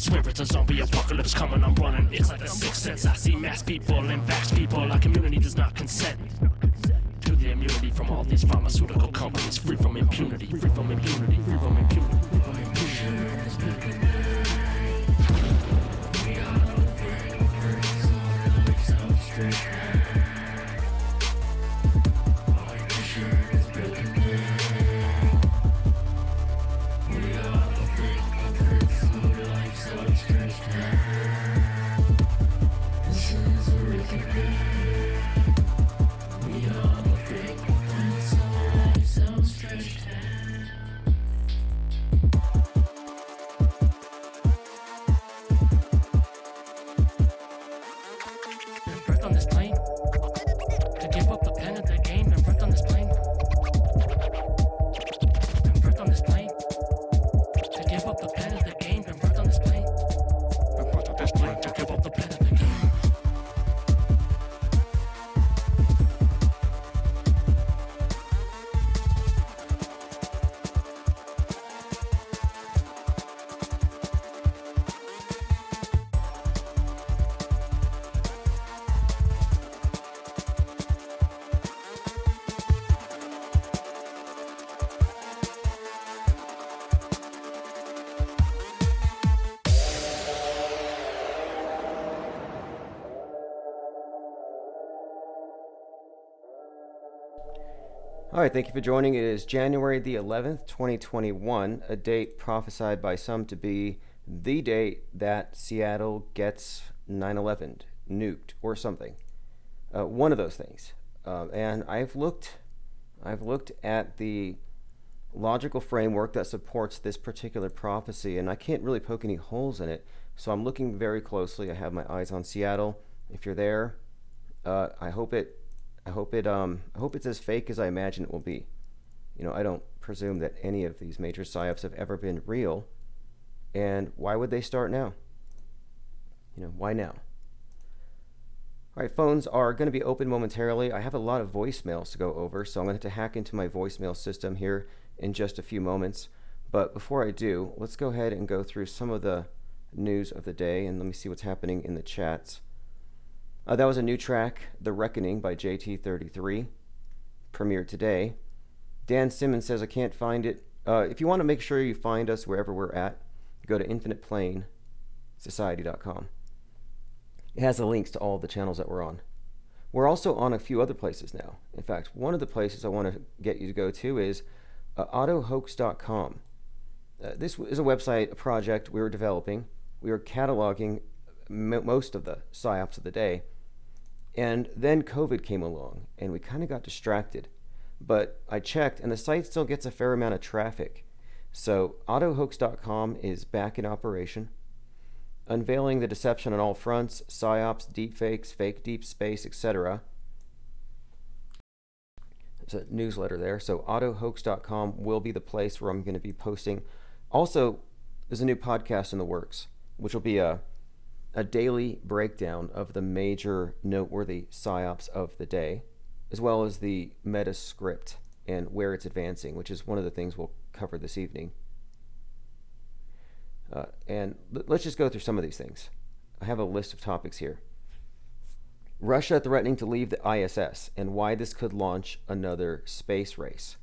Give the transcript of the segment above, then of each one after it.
swear it's a zombie apocalypse coming, I'm running. It's like a sixth sense. I see mass people and vast people. Our community does not consent to the immunity from all these pharmaceutical companies. Free from impunity, free from impunity, free from impunity. Free from impunity. All right, thank you for joining. It is January the 11th, 2021, a date prophesied by some to be the date that Seattle gets 9 11 nuked or something. Uh, one of those things. Uh, and I've looked, I've looked at the logical framework that supports this particular prophecy, and I can't really poke any holes in it. So I'm looking very closely. I have my eyes on Seattle. If you're there, uh, I hope it I hope it um I hope it's as fake as I imagine it will be. You know, I don't presume that any of these major psyops have ever been real. And why would they start now? You know, why now? All right, phones are going to be open momentarily. I have a lot of voicemails to go over, so I'm going to have to hack into my voicemail system here in just a few moments. But before I do, let's go ahead and go through some of the news of the day and let me see what's happening in the chats. Uh, that was a new track, The Reckoning by JT33, premiered today. Dan Simmons says, I can't find it. Uh, if you want to make sure you find us wherever we're at, go to infiniteplanesociety.com. It has the links to all the channels that we're on. We're also on a few other places now. In fact, one of the places I want to get you to go to is uh, autohoax.com. Uh, this is a website, a project we were developing. We were cataloging m- most of the psyops of the day. And then COVID came along, and we kind of got distracted. But I checked, and the site still gets a fair amount of traffic. So autohoax.com is back in operation, unveiling the deception on all fronts: psyops, deepfakes, fake deep space, etc. There's a newsletter there. So autohoax.com will be the place where I'm going to be posting. Also, there's a new podcast in the works, which will be a a daily breakdown of the major noteworthy psyops of the day, as well as the meta script and where it's advancing, which is one of the things we'll cover this evening. Uh, and let's just go through some of these things. I have a list of topics here. Russia threatening to leave the ISS and why this could launch another space race.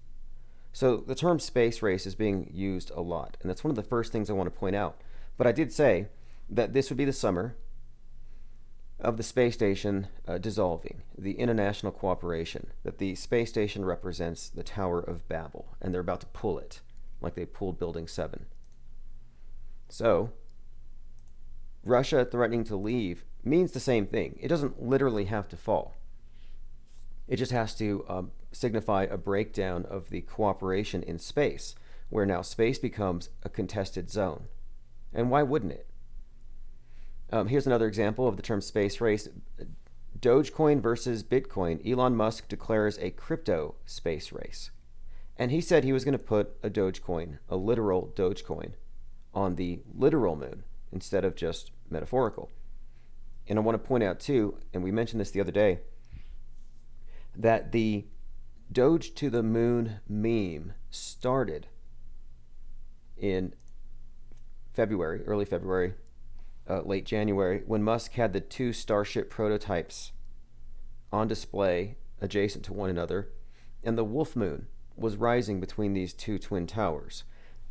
So, the term space race is being used a lot, and that's one of the first things I want to point out. But I did say that this would be the summer of the space station uh, dissolving, the international cooperation, that the space station represents the Tower of Babel, and they're about to pull it, like they pulled Building 7. So, Russia threatening to leave means the same thing. It doesn't literally have to fall, it just has to um, signify a breakdown of the cooperation in space, where now space becomes a contested zone. And why wouldn't it? Um, here's another example of the term space race Dogecoin versus Bitcoin. Elon Musk declares a crypto space race. And he said he was going to put a Dogecoin, a literal Dogecoin, on the literal moon instead of just metaphorical. And I want to point out, too, and we mentioned this the other day, that the Doge to the moon meme started in February, early February, uh, late January, when Musk had the two Starship prototypes on display adjacent to one another, and the Wolf Moon was rising between these two twin towers.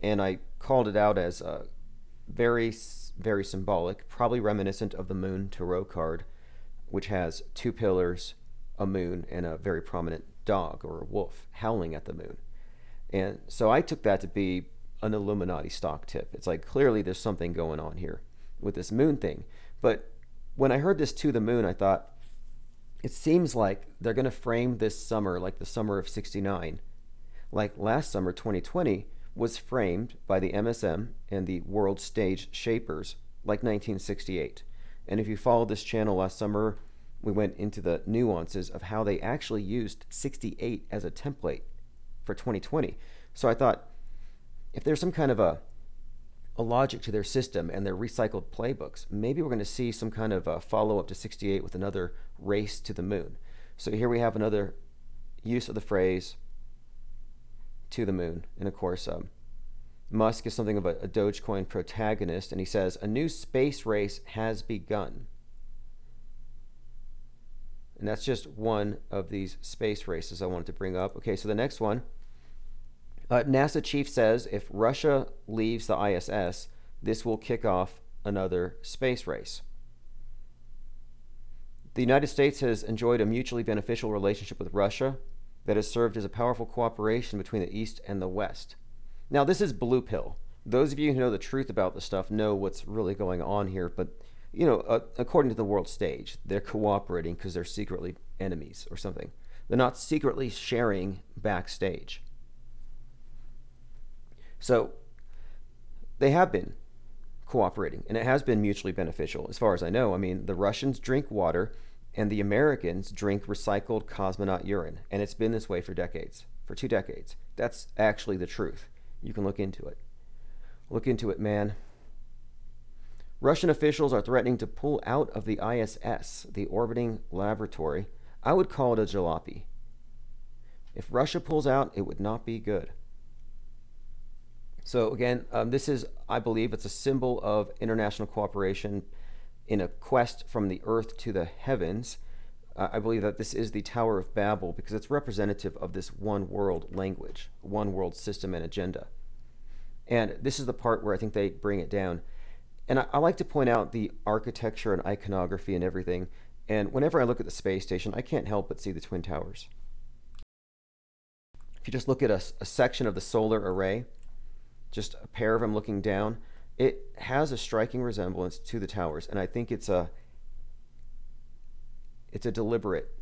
And I called it out as uh, very, very symbolic, probably reminiscent of the Moon Tarot card, which has two pillars, a moon, and a very prominent dog or a wolf howling at the moon. And so I took that to be an Illuminati stock tip. It's like clearly there's something going on here with this moon thing. But when I heard this to the moon, I thought, it seems like they're going to frame this summer like the summer of 69. Like last summer, 2020, was framed by the MSM and the World Stage Shapers like 1968. And if you followed this channel last summer, we went into the nuances of how they actually used 68 as a template for 2020. So I thought, if there's some kind of a a logic to their system and their recycled playbooks, maybe we're going to see some kind of a follow up to 68 with another race to the moon. So here we have another use of the phrase to the moon. And of course, um, Musk is something of a, a Dogecoin protagonist, and he says, A new space race has begun. And that's just one of these space races I wanted to bring up. Okay, so the next one uh, NASA chief says if Russia leaves the ISS, this will kick off another space race. The United States has enjoyed a mutually beneficial relationship with Russia that has served as a powerful cooperation between the East and the West. Now, this is blue pill. Those of you who know the truth about the stuff know what's really going on here, but you know, uh, according to the world stage, they're cooperating because they're secretly enemies or something. They're not secretly sharing backstage. So they have been cooperating, and it has been mutually beneficial, as far as I know. I mean, the Russians drink water, and the Americans drink recycled cosmonaut urine, and it's been this way for decades, for two decades. That's actually the truth. You can look into it. Look into it, man. Russian officials are threatening to pull out of the ISS, the orbiting laboratory. I would call it a jalopy. If Russia pulls out, it would not be good. So again, um, this is, I believe, it's a symbol of international cooperation in a quest from the earth to the heavens. Uh, I believe that this is the Tower of Babel because it's representative of this one world language, one world system and agenda. And this is the part where I think they bring it down. And I, I like to point out the architecture and iconography and everything. And whenever I look at the space station, I can't help but see the Twin Towers. If you just look at a, a section of the solar array, just a pair of them looking down, it has a striking resemblance to the towers, and I think it's a it's a deliberate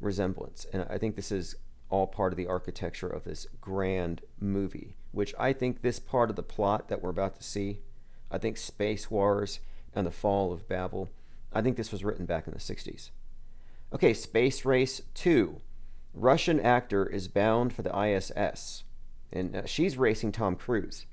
resemblance, and I think this is all part of the architecture of this grand movie, which I think this part of the plot that we're about to see, I think Space Wars and the Fall of Babel, I think this was written back in the 60s. Okay, Space Race 2. Russian actor is bound for the ISS and uh, she's racing Tom Cruise.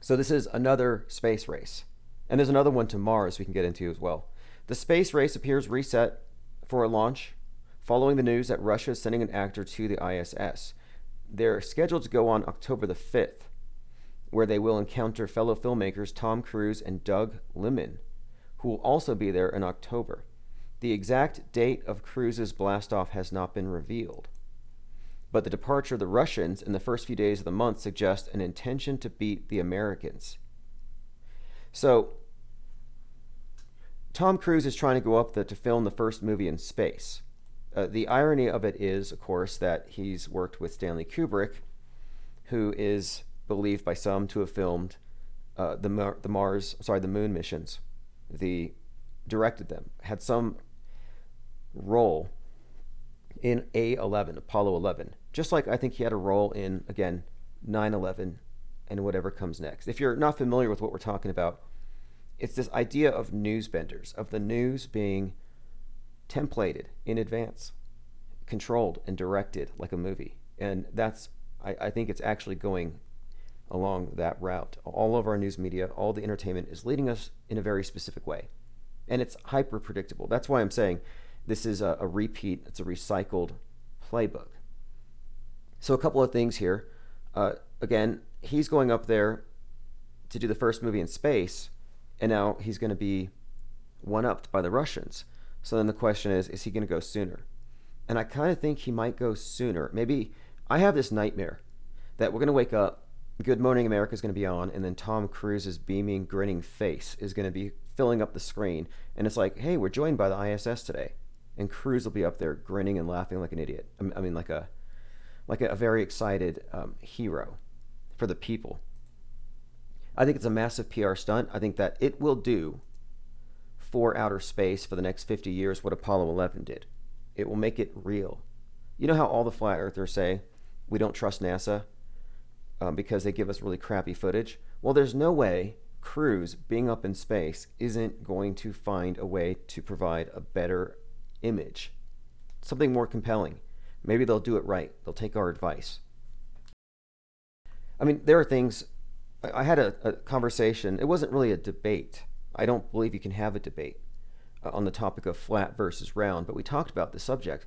So this is another space race. And there's another one to Mars we can get into as well. The space race appears reset for a launch following the news that Russia is sending an actor to the ISS. They're scheduled to go on October the 5th, where they will encounter fellow filmmakers Tom Cruise and Doug Liman, who will also be there in October. The exact date of Cruise's blastoff has not been revealed but the departure of the Russians in the first few days of the month suggests an intention to beat the Americans. So, Tom Cruise is trying to go up the, to film the first movie in space. Uh, the irony of it is, of course, that he's worked with Stanley Kubrick, who is believed by some to have filmed uh, the Mar- the Mars, sorry, the Moon missions, the directed them, had some role in A11, Apollo 11 just like I think he had a role in, again, 9 11 and whatever comes next. If you're not familiar with what we're talking about, it's this idea of news benders, of the news being templated in advance, controlled and directed like a movie. And that's, I, I think it's actually going along that route. All of our news media, all the entertainment is leading us in a very specific way. And it's hyper predictable. That's why I'm saying this is a, a repeat, it's a recycled playbook. So, a couple of things here. Uh, again, he's going up there to do the first movie in space, and now he's going to be one upped by the Russians. So then the question is, is he going to go sooner? And I kind of think he might go sooner. Maybe I have this nightmare that we're going to wake up, Good Morning America is going to be on, and then Tom Cruise's beaming, grinning face is going to be filling up the screen. And it's like, hey, we're joined by the ISS today. And Cruise will be up there grinning and laughing like an idiot. I mean, like a, like a, very excited um, hero for the people. I think it's a massive PR stunt. I think that it will do for outer space for the next 50 years what Apollo 11 did. It will make it real. You know how all the flat earthers say, we don't trust NASA um, because they give us really crappy footage? Well, there's no way Cruise being up in space, isn't going to find a way to provide a better image, something more compelling. Maybe they'll do it right. They'll take our advice. I mean, there are things. I had a, a conversation. It wasn't really a debate. I don't believe you can have a debate uh, on the topic of flat versus round, but we talked about the subject.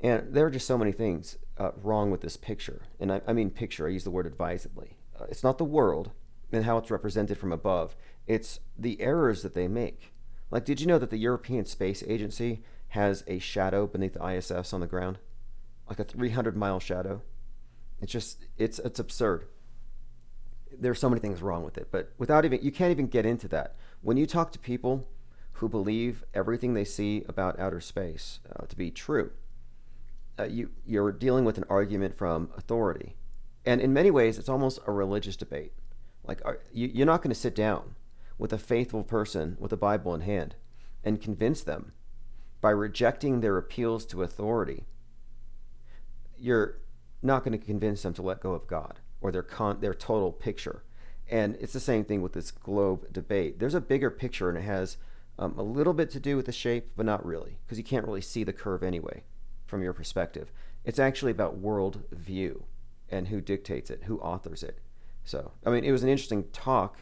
And there are just so many things uh, wrong with this picture. And I, I, mean picture, I use the word advisedly. Uh, it's not the world and how it's represented from above, it's the errors that they make. Like, did you know that the European Space Agency has a shadow beneath the ISS on the ground? Like a 300 mile shadow? It's just, it's, it's absurd. There's so many things wrong with it, but without even, you can't even get into that. When you talk to people who believe everything they see about outer space uh, to be true, uh, you, you're dealing with an argument from authority. And in many ways, it's almost a religious debate. Like, are, you, you're not going to sit down with a faithful person with a Bible in hand and convince them by rejecting their appeals to authority. You're not going to convince them to let go of God or their con- their total picture. And it's the same thing with this globe debate. There's a bigger picture, and it has um, a little bit to do with the shape, but not really, because you can't really see the curve anyway from your perspective. It's actually about world view and who dictates it, who authors it. So, I mean, it was an interesting talk.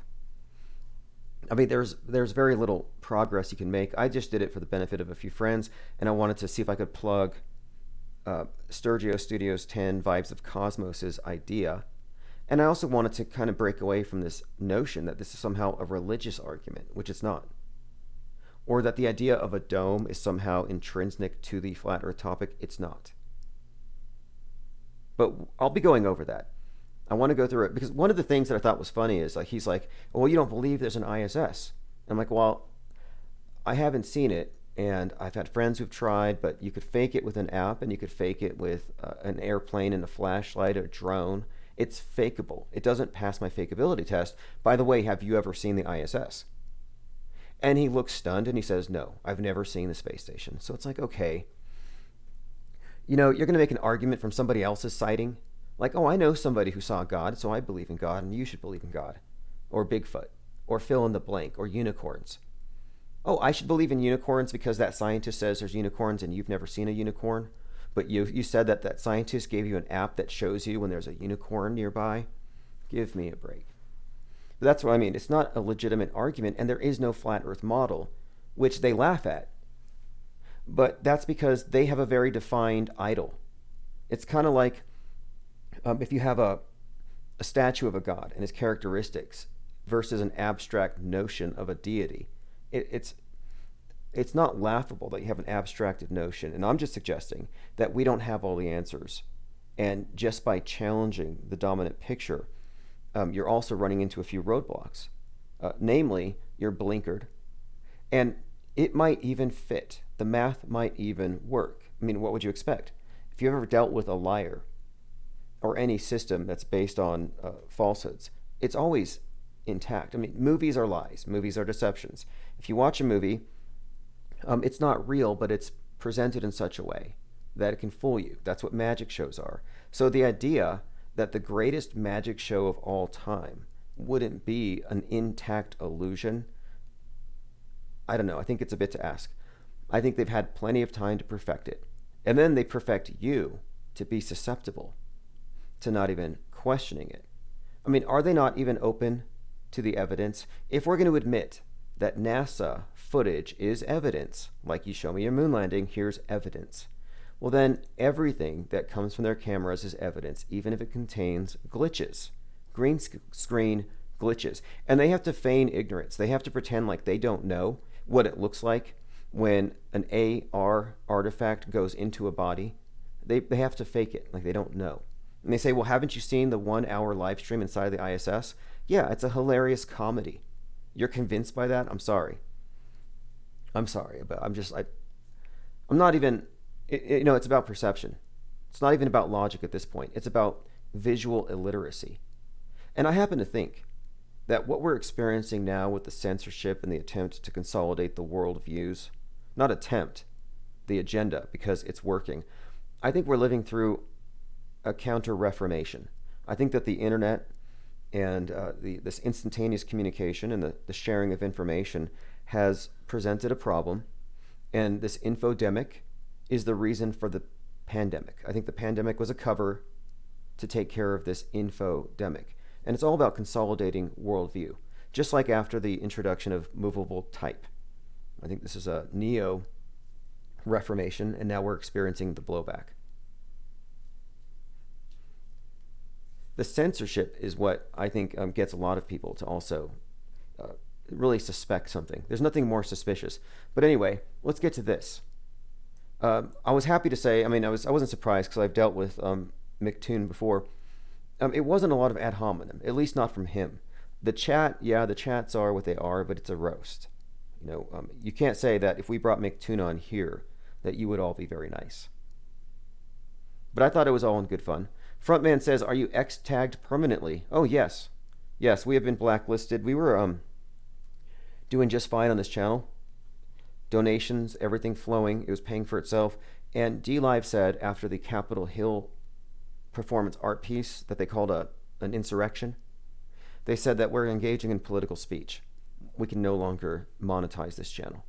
I mean, there's there's very little progress you can make. I just did it for the benefit of a few friends, and I wanted to see if I could plug uh, Sturgio Studios 10 Vibes of Cosmos's idea. And I also wanted to kind of break away from this notion that this is somehow a religious argument, which it's not. Or that the idea of a dome is somehow intrinsic to the flat earth topic. It's not. But I'll be going over that. I want to go through it because one of the things that I thought was funny is like he's like, "Well, you don't believe there's an ISS." I'm like, "Well, I haven't seen it, and I've had friends who've tried, but you could fake it with an app, and you could fake it with uh, an airplane and a flashlight, a drone. It's fakeable. It doesn't pass my fakeability test. By the way, have you ever seen the ISS?" And he looks stunned and he says, "No, I've never seen the space station." So it's like, okay, you know, you're going to make an argument from somebody else's sighting like, oh, I know somebody who saw God, so I believe in God, and you should believe in God. Or Bigfoot, or fill in the blank, or unicorns. Oh, I should believe in unicorns because that scientist says there's unicorns and you've never seen a unicorn. But you, you said that that scientist gave you an app that shows you when there's a unicorn nearby. Give me a break. But that's what I mean. It's not a legitimate argument, and there is no flat earth model, which they laugh at. But that's because they have a very defined idol. It's kind of like um, if you have a, a statue of a god and its characteristics versus an abstract notion of a deity, it, it's it's not laughable that you have an abstracted notion. And I'm just suggesting that we don't have all the answers. And just by challenging the dominant picture, um, you're also running into a few roadblocks. Uh, namely, you're blinkered. And it might even fit. The math might even work. I mean, what would you expect? If you ever dealt with a liar, or any system that's based on uh, falsehoods, it's always intact. I mean, movies are lies, movies are deceptions. If you watch a movie, um, it's not real, but it's presented in such a way that it can fool you. That's what magic shows are. So the idea that the greatest magic show of all time wouldn't be an intact illusion, I don't know. I think it's a bit to ask. I think they've had plenty of time to perfect it. And then they perfect you to be susceptible to not even questioning it. I mean, are they not even open to the evidence? If we're going to admit that NASA footage is evidence, like you show me your moon landing, here's evidence. Well, then everything that comes from their cameras is evidence, even if it contains glitches, green sc- screen glitches. And they have to feign ignorance. They have to pretend like they don't know what it looks like when an AR artifact goes into a body. They, they have to fake it like they don't know. And they say, Well, haven't you seen the one hour live stream inside of the ISS? Yeah, it's a hilarious comedy. You're convinced by that? I'm sorry. I'm sorry, but I'm just, I, I'm not even, it, it, you know, it's about perception. It's not even about logic at this point. It's about visual illiteracy. And I happen to think that what we're experiencing now with the censorship and the attempt to consolidate the world views, not attempt, the agenda, because it's working, I think we're living through a counter reformation. I think that the internet and uh, the, this instantaneous communication and the, the sharing of information has presented a problem. And this infodemic is the reason for the pandemic. I think the pandemic was a cover to take care of this infodemic. And it's all about consolidating worldview, just like after the introduction of movable type. I think this is a neo reformation, and now we're experiencing the blowback. The censorship is what I think um, gets a lot of people to also uh, really suspect something. There's nothing more suspicious. But anyway, let's get to this. Um, I was happy to say, I mean, I was I wasn't surprised because I've dealt with um, McToon before. Um, it wasn't a lot of ad hominem, at least not from him. The chat, yeah, the chats are what they are, but it's a roast. You know, um, you can't say that if we brought McToon on here, that you would all be very nice. But I thought it was all in good fun. Frontman says, "Are you X tagged permanently?" Oh yes, yes, we have been blacklisted. We were um doing just fine on this channel. Donations, everything flowing. It was paying for itself. And DLive said after the Capitol Hill performance art piece that they called a, an insurrection. They said that we're engaging in political speech. We can no longer monetize this channel.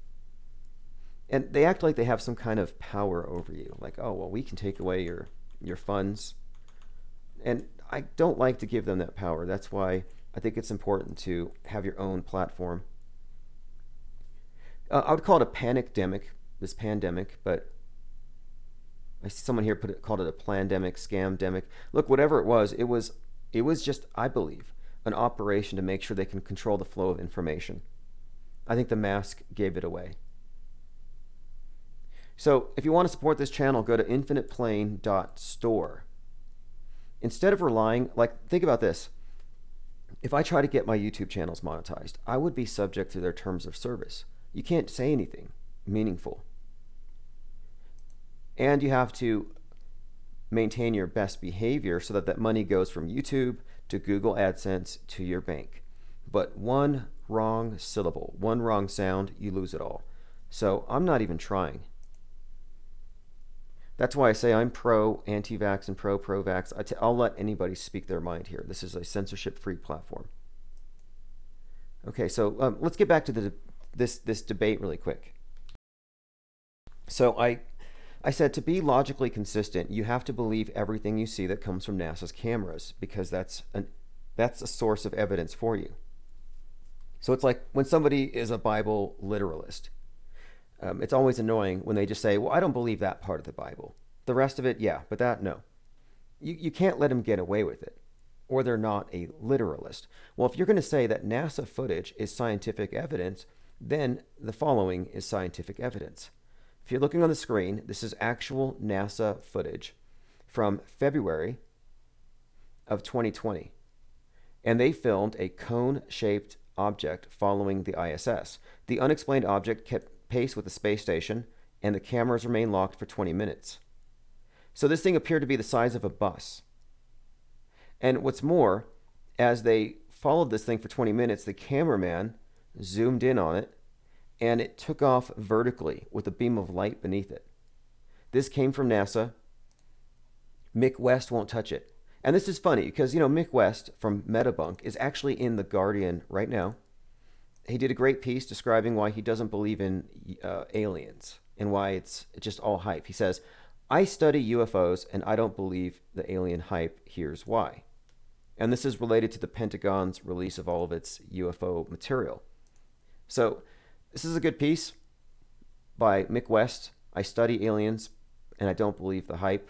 And they act like they have some kind of power over you, like, oh, well, we can take away your, your funds. And I don't like to give them that power. That's why I think it's important to have your own platform. Uh, I would call it a panicdemic, this pandemic, but I see someone here put it, called it a pandemic, scamdemic. Look, whatever it was, it was it was just, I believe, an operation to make sure they can control the flow of information. I think the mask gave it away. So if you want to support this channel, go to infiniteplane.store. Instead of relying, like, think about this. If I try to get my YouTube channels monetized, I would be subject to their terms of service. You can't say anything meaningful and you have to maintain your best behavior so that that money goes from YouTube to Google AdSense to your bank. But one wrong syllable, one wrong sound, you lose it all. So I'm not even trying. That's why I say I'm pro anti vax and pro pro vax. I'll let anybody speak their mind here. This is a censorship free platform. Okay, so um, let's get back to the, this, this debate really quick. So I I said to be logically consistent, you have to believe everything you see that comes from NASA's cameras because that's an that's a source of evidence for you. So it's like when somebody is a Bible literalist. Um, it's always annoying when they just say, "Well, I don't believe that part of the Bible. The rest of it, yeah, but that no." You you can't let them get away with it, or they're not a literalist. Well, if you're going to say that NASA footage is scientific evidence, then the following is scientific evidence. If you're looking on the screen, this is actual NASA footage from February of 2020. And they filmed a cone shaped object following the ISS. The unexplained object kept pace with the space station, and the cameras remained locked for 20 minutes. So this thing appeared to be the size of a bus. And what's more, as they followed this thing for 20 minutes, the cameraman zoomed in on it and it took off vertically with a beam of light beneath it. This came from NASA. Mick West won't touch it. And this is funny because, you know, Mick West from Metabunk is actually in The Guardian right now. He did a great piece describing why he doesn't believe in uh, aliens and why it's just all hype. He says, I study UFOs and I don't believe the alien hype. Here's why. And this is related to the Pentagon's release of all of its UFO material. So, this is a good piece by Mick West. I study aliens and I don't believe the hype.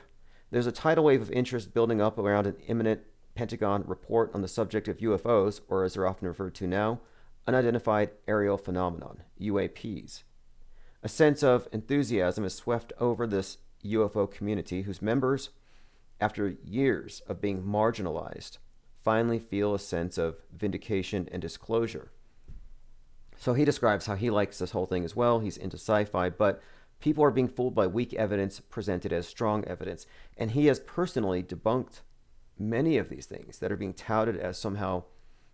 There's a tidal wave of interest building up around an imminent Pentagon report on the subject of UFOs, or as they're often referred to now, unidentified aerial phenomenon, UAPs. A sense of enthusiasm has swept over this UFO community, whose members, after years of being marginalized, finally feel a sense of vindication and disclosure. So he describes how he likes this whole thing as well. He's into sci fi, but people are being fooled by weak evidence presented as strong evidence. And he has personally debunked many of these things that are being touted as somehow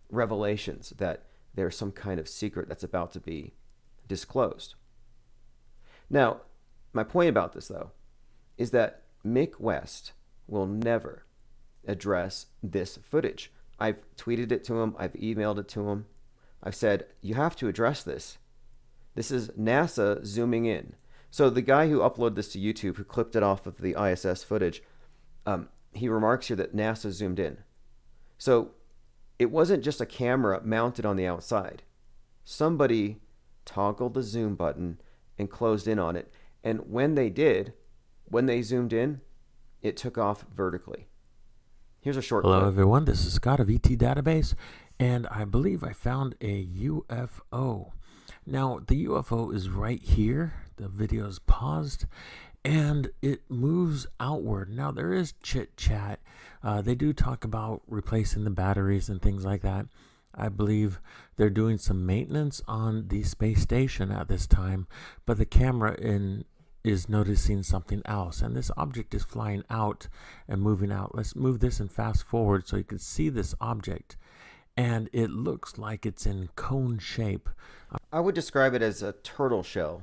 revelations that there's some kind of secret that's about to be disclosed. Now, my point about this, though, is that Mick West will never address this footage. I've tweeted it to him, I've emailed it to him. I've said, you have to address this. This is NASA zooming in. So the guy who uploaded this to YouTube, who clipped it off of the ISS footage, um, he remarks here that NASA zoomed in. So it wasn't just a camera mounted on the outside. Somebody toggled the zoom button and closed in on it. And when they did, when they zoomed in, it took off vertically. Here's a short Hello, clip. everyone. This is Scott of ET Database, and I believe I found a UFO. Now, the UFO is right here. The video is paused, and it moves outward. Now, there is chit chat. Uh, they do talk about replacing the batteries and things like that. I believe they're doing some maintenance on the space station at this time, but the camera in is noticing something else and this object is flying out and moving out. Let's move this and fast forward so you can see this object and it looks like it's in cone shape. I would describe it as a turtle shell.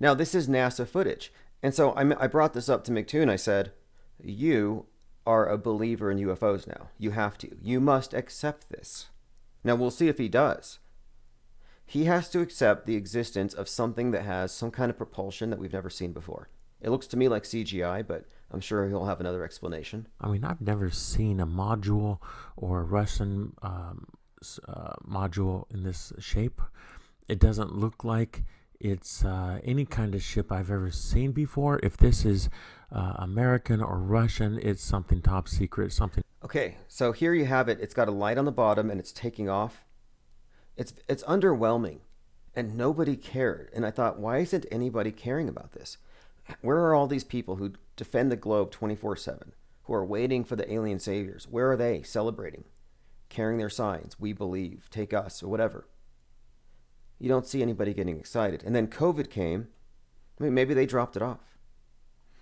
Now, this is NASA footage. And so I, I brought this up to Mick too, and I said, You are a believer in UFOs now. You have to. You must accept this. Now, we'll see if he does. He has to accept the existence of something that has some kind of propulsion that we've never seen before. It looks to me like CGI, but I'm sure he'll have another explanation. I mean, I've never seen a module or a Russian um, uh, module in this shape. It doesn't look like it's uh, any kind of ship I've ever seen before. If this is uh, American or Russian, it's something top secret, something. Okay, so here you have it. It's got a light on the bottom and it's taking off. It's it's underwhelming, and nobody cared. And I thought, why isn't anybody caring about this? Where are all these people who defend the globe 24 7, who are waiting for the alien saviors? Where are they celebrating, carrying their signs? We believe, take us, or whatever. You don't see anybody getting excited. And then COVID came. I mean, maybe they dropped it off.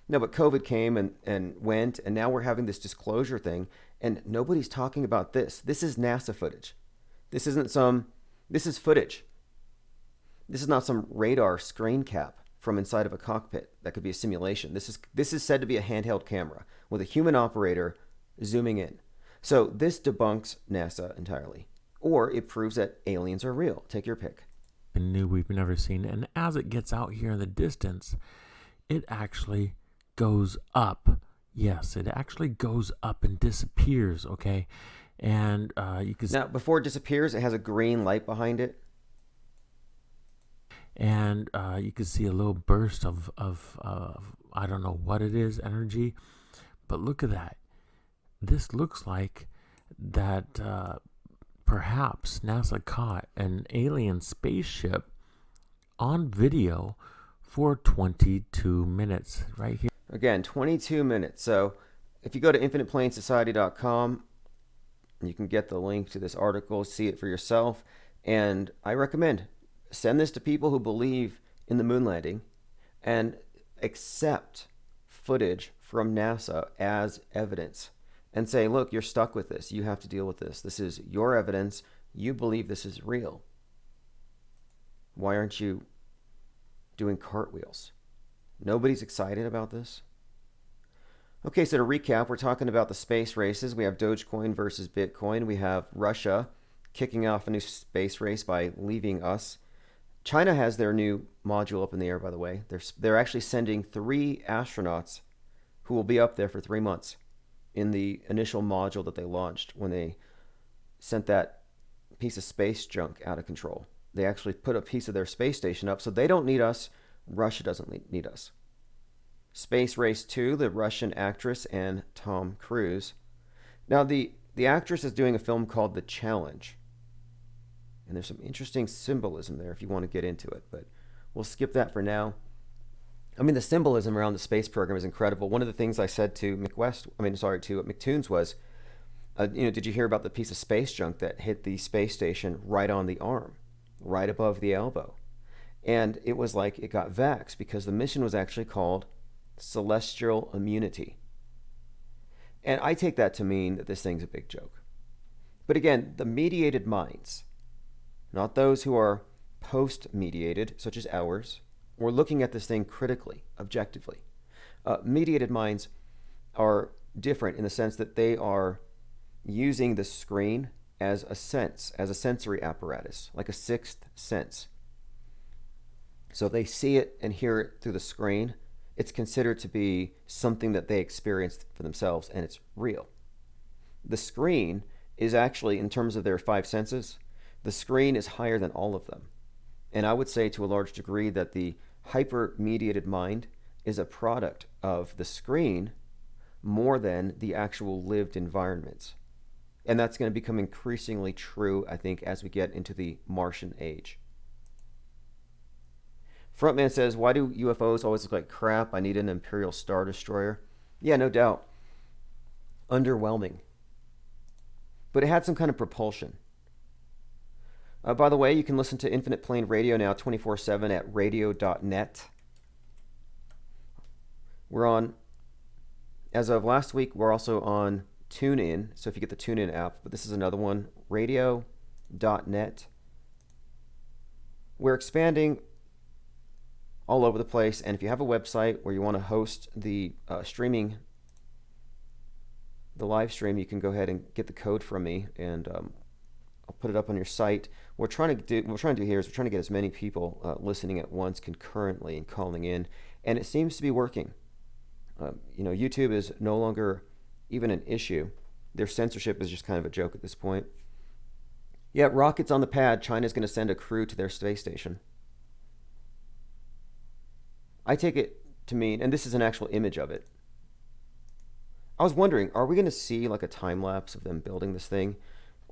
No, but COVID came and, and went, and now we're having this disclosure thing, and nobody's talking about this. This is NASA footage. This isn't some this is footage. This is not some radar screen cap from inside of a cockpit that could be a simulation. This is this is said to be a handheld camera with a human operator zooming in. So this debunks NASA entirely, or it proves that aliens are real. Take your pick. New we've never seen, and as it gets out here in the distance, it actually goes up. Yes, it actually goes up and disappears. Okay, and uh, you can now before it disappears, it has a green light behind it, and uh, you can see a little burst of of uh, I don't know what it is, energy, but look at that. This looks like that uh, perhaps NASA caught an alien spaceship on video for 22 minutes right here. Again, 22 minutes. So if you go to infiniteplanesociety.com, you can get the link to this article, see it for yourself. And I recommend send this to people who believe in the moon landing and accept footage from NASA as evidence and say, look, you're stuck with this. You have to deal with this. This is your evidence. You believe this is real. Why aren't you doing cartwheels? Nobody's excited about this. Okay, so to recap, we're talking about the space races. We have Dogecoin versus Bitcoin. We have Russia kicking off a new space race by leaving us. China has their new module up in the air, by the way. They're, they're actually sending three astronauts who will be up there for three months in the initial module that they launched when they sent that piece of space junk out of control. They actually put a piece of their space station up, so they don't need us. Russia doesn't need us. Space Race 2, the Russian actress and Tom Cruise Now, the, the actress is doing a film called The Challenge. And there's some interesting symbolism there if you want to get into it, but we'll skip that for now. I mean, the symbolism around the space program is incredible. One of the things I said to McWest, I mean, sorry, to McTunes was, uh, you know, did you hear about the piece of space junk that hit the space station right on the arm, right above the elbow? And it was like it got vexed because the mission was actually called Celestial Immunity. And I take that to mean that this thing's a big joke. But again, the mediated minds, not those who are post mediated, such as ours, or looking at this thing critically, objectively. Uh, mediated minds are different in the sense that they are using the screen as a sense, as a sensory apparatus, like a sixth sense. So they see it and hear it through the screen. It's considered to be something that they experienced for themselves and it's real. The screen is actually, in terms of their five senses, the screen is higher than all of them. And I would say to a large degree that the hyper mediated mind is a product of the screen more than the actual lived environments. And that's going to become increasingly true, I think, as we get into the Martian age. Frontman says, Why do UFOs always look like crap? I need an Imperial Star Destroyer. Yeah, no doubt. Underwhelming. But it had some kind of propulsion. Uh, by the way, you can listen to Infinite Plane Radio now 24 7 at radio.net. We're on, as of last week, we're also on TuneIn. So if you get the TuneIn app, but this is another one, radio.net. We're expanding all over the place. And if you have a website where you want to host the uh, streaming, the live stream, you can go ahead and get the code from me and um, I'll put it up on your site. We're trying to do, we're trying to do here is we're trying to get as many people uh, listening at once concurrently and calling in, and it seems to be working. Uh, you know, YouTube is no longer even an issue. Their censorship is just kind of a joke at this point. Yeah, rockets on the pad. China's going to send a crew to their space station. I take it to mean, and this is an actual image of it. I was wondering, are we going to see like a time lapse of them building this thing?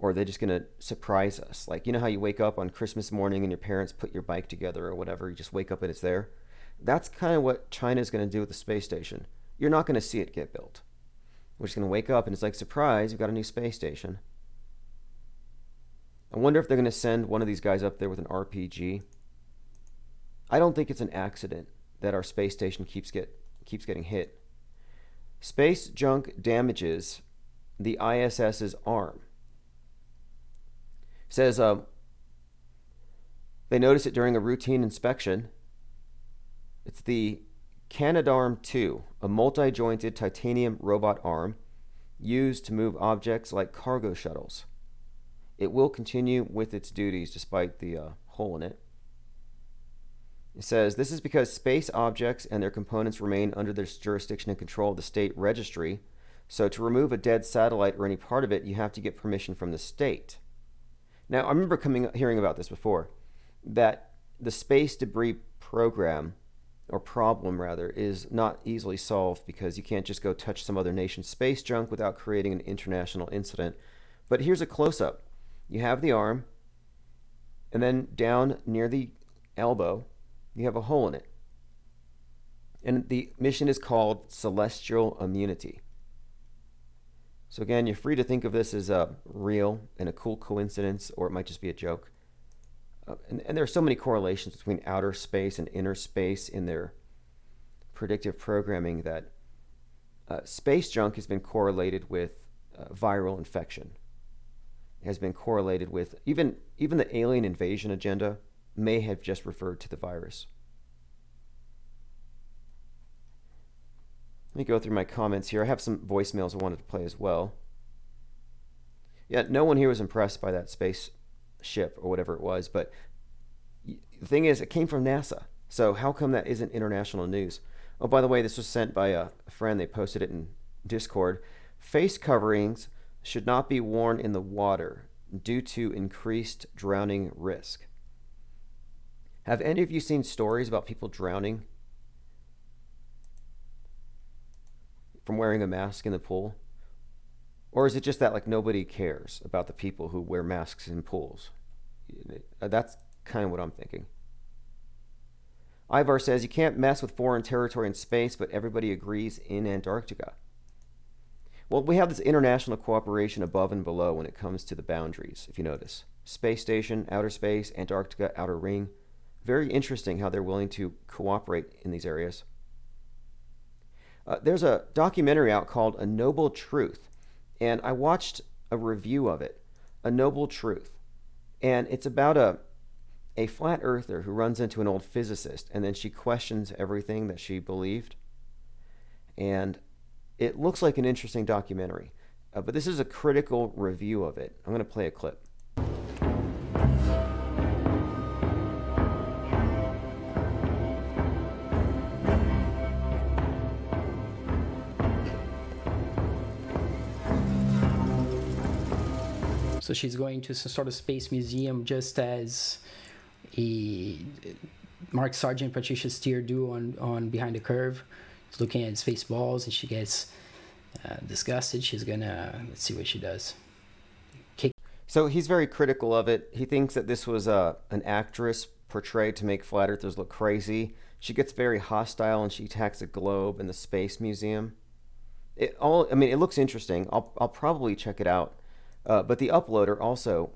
Or are they just going to surprise us? Like, you know how you wake up on Christmas morning and your parents put your bike together or whatever, you just wake up and it's there? That's kind of what China is going to do with the space station. You're not going to see it get built. We're just going to wake up and it's like, surprise, you've got a new space station. I wonder if they're going to send one of these guys up there with an RPG. I don't think it's an accident that our space station keeps get keeps getting hit. Space junk damages the ISS's arm says uh, they noticed it during a routine inspection. It's the Canadarm 2, a multi jointed titanium robot arm used to move objects like cargo shuttles. It will continue with its duties despite the uh, hole in it. It says this is because space objects and their components remain under the jurisdiction and control of the state registry. So, to remove a dead satellite or any part of it, you have to get permission from the state. Now, I remember coming hearing about this before that the space debris program or problem rather is not easily solved because you can't just go touch some other nation's space junk without creating an international incident. But here's a close up. You have the arm and then down near the elbow, you have a hole in it. And the mission is called Celestial Immunity. So again, you're free to think of this as a real and a cool coincidence, or it might just be a joke. Uh, and, and there are so many correlations between outer space and inner space in their predictive programming that uh, space junk has been correlated with uh, viral infection. Has been correlated with even even the alien invasion agenda may have just referred to the virus. Let me go through my comments here. I have some voicemails I wanted to play as well. Yeah, no one here was impressed by that spaceship or whatever it was, but the thing is, it came from NASA. So how come that isn't international news? Oh, by the way, this was sent by a friend. They posted it in Discord. Face coverings should not be worn in the water due to increased drowning risk. Have any of you seen stories about people drowning from wearing a mask in the pool. Or is it just that like nobody cares about the people who wear masks in pools? Uh, that's kind of what I'm thinking. Ivar says you can't mess with foreign territory in space, but everybody agrees in Antarctica. Well, we have this international cooperation above and below when it comes to the boundaries, if you notice. Space station, outer space, Antarctica, outer ring. Very interesting how they're willing to cooperate in these areas. Uh, there's a documentary out called A Noble Truth, and I watched a review of it. A Noble Truth. And it's about a, a flat earther who runs into an old physicist, and then she questions everything that she believed. And it looks like an interesting documentary. Uh, but this is a critical review of it. I'm going to play a clip. So she's going to some sort of space museum just as a Mark Sargent, Patricia Steere do on, on Behind the Curve. She's looking at space balls and she gets uh, disgusted. She's gonna, let's see what she does. Kick. So he's very critical of it. He thinks that this was uh, an actress portrayed to make flat earthers look crazy. She gets very hostile and she attacks a globe in the space museum. It all, I mean, it looks interesting. I'll, I'll probably check it out. Uh, but the uploader also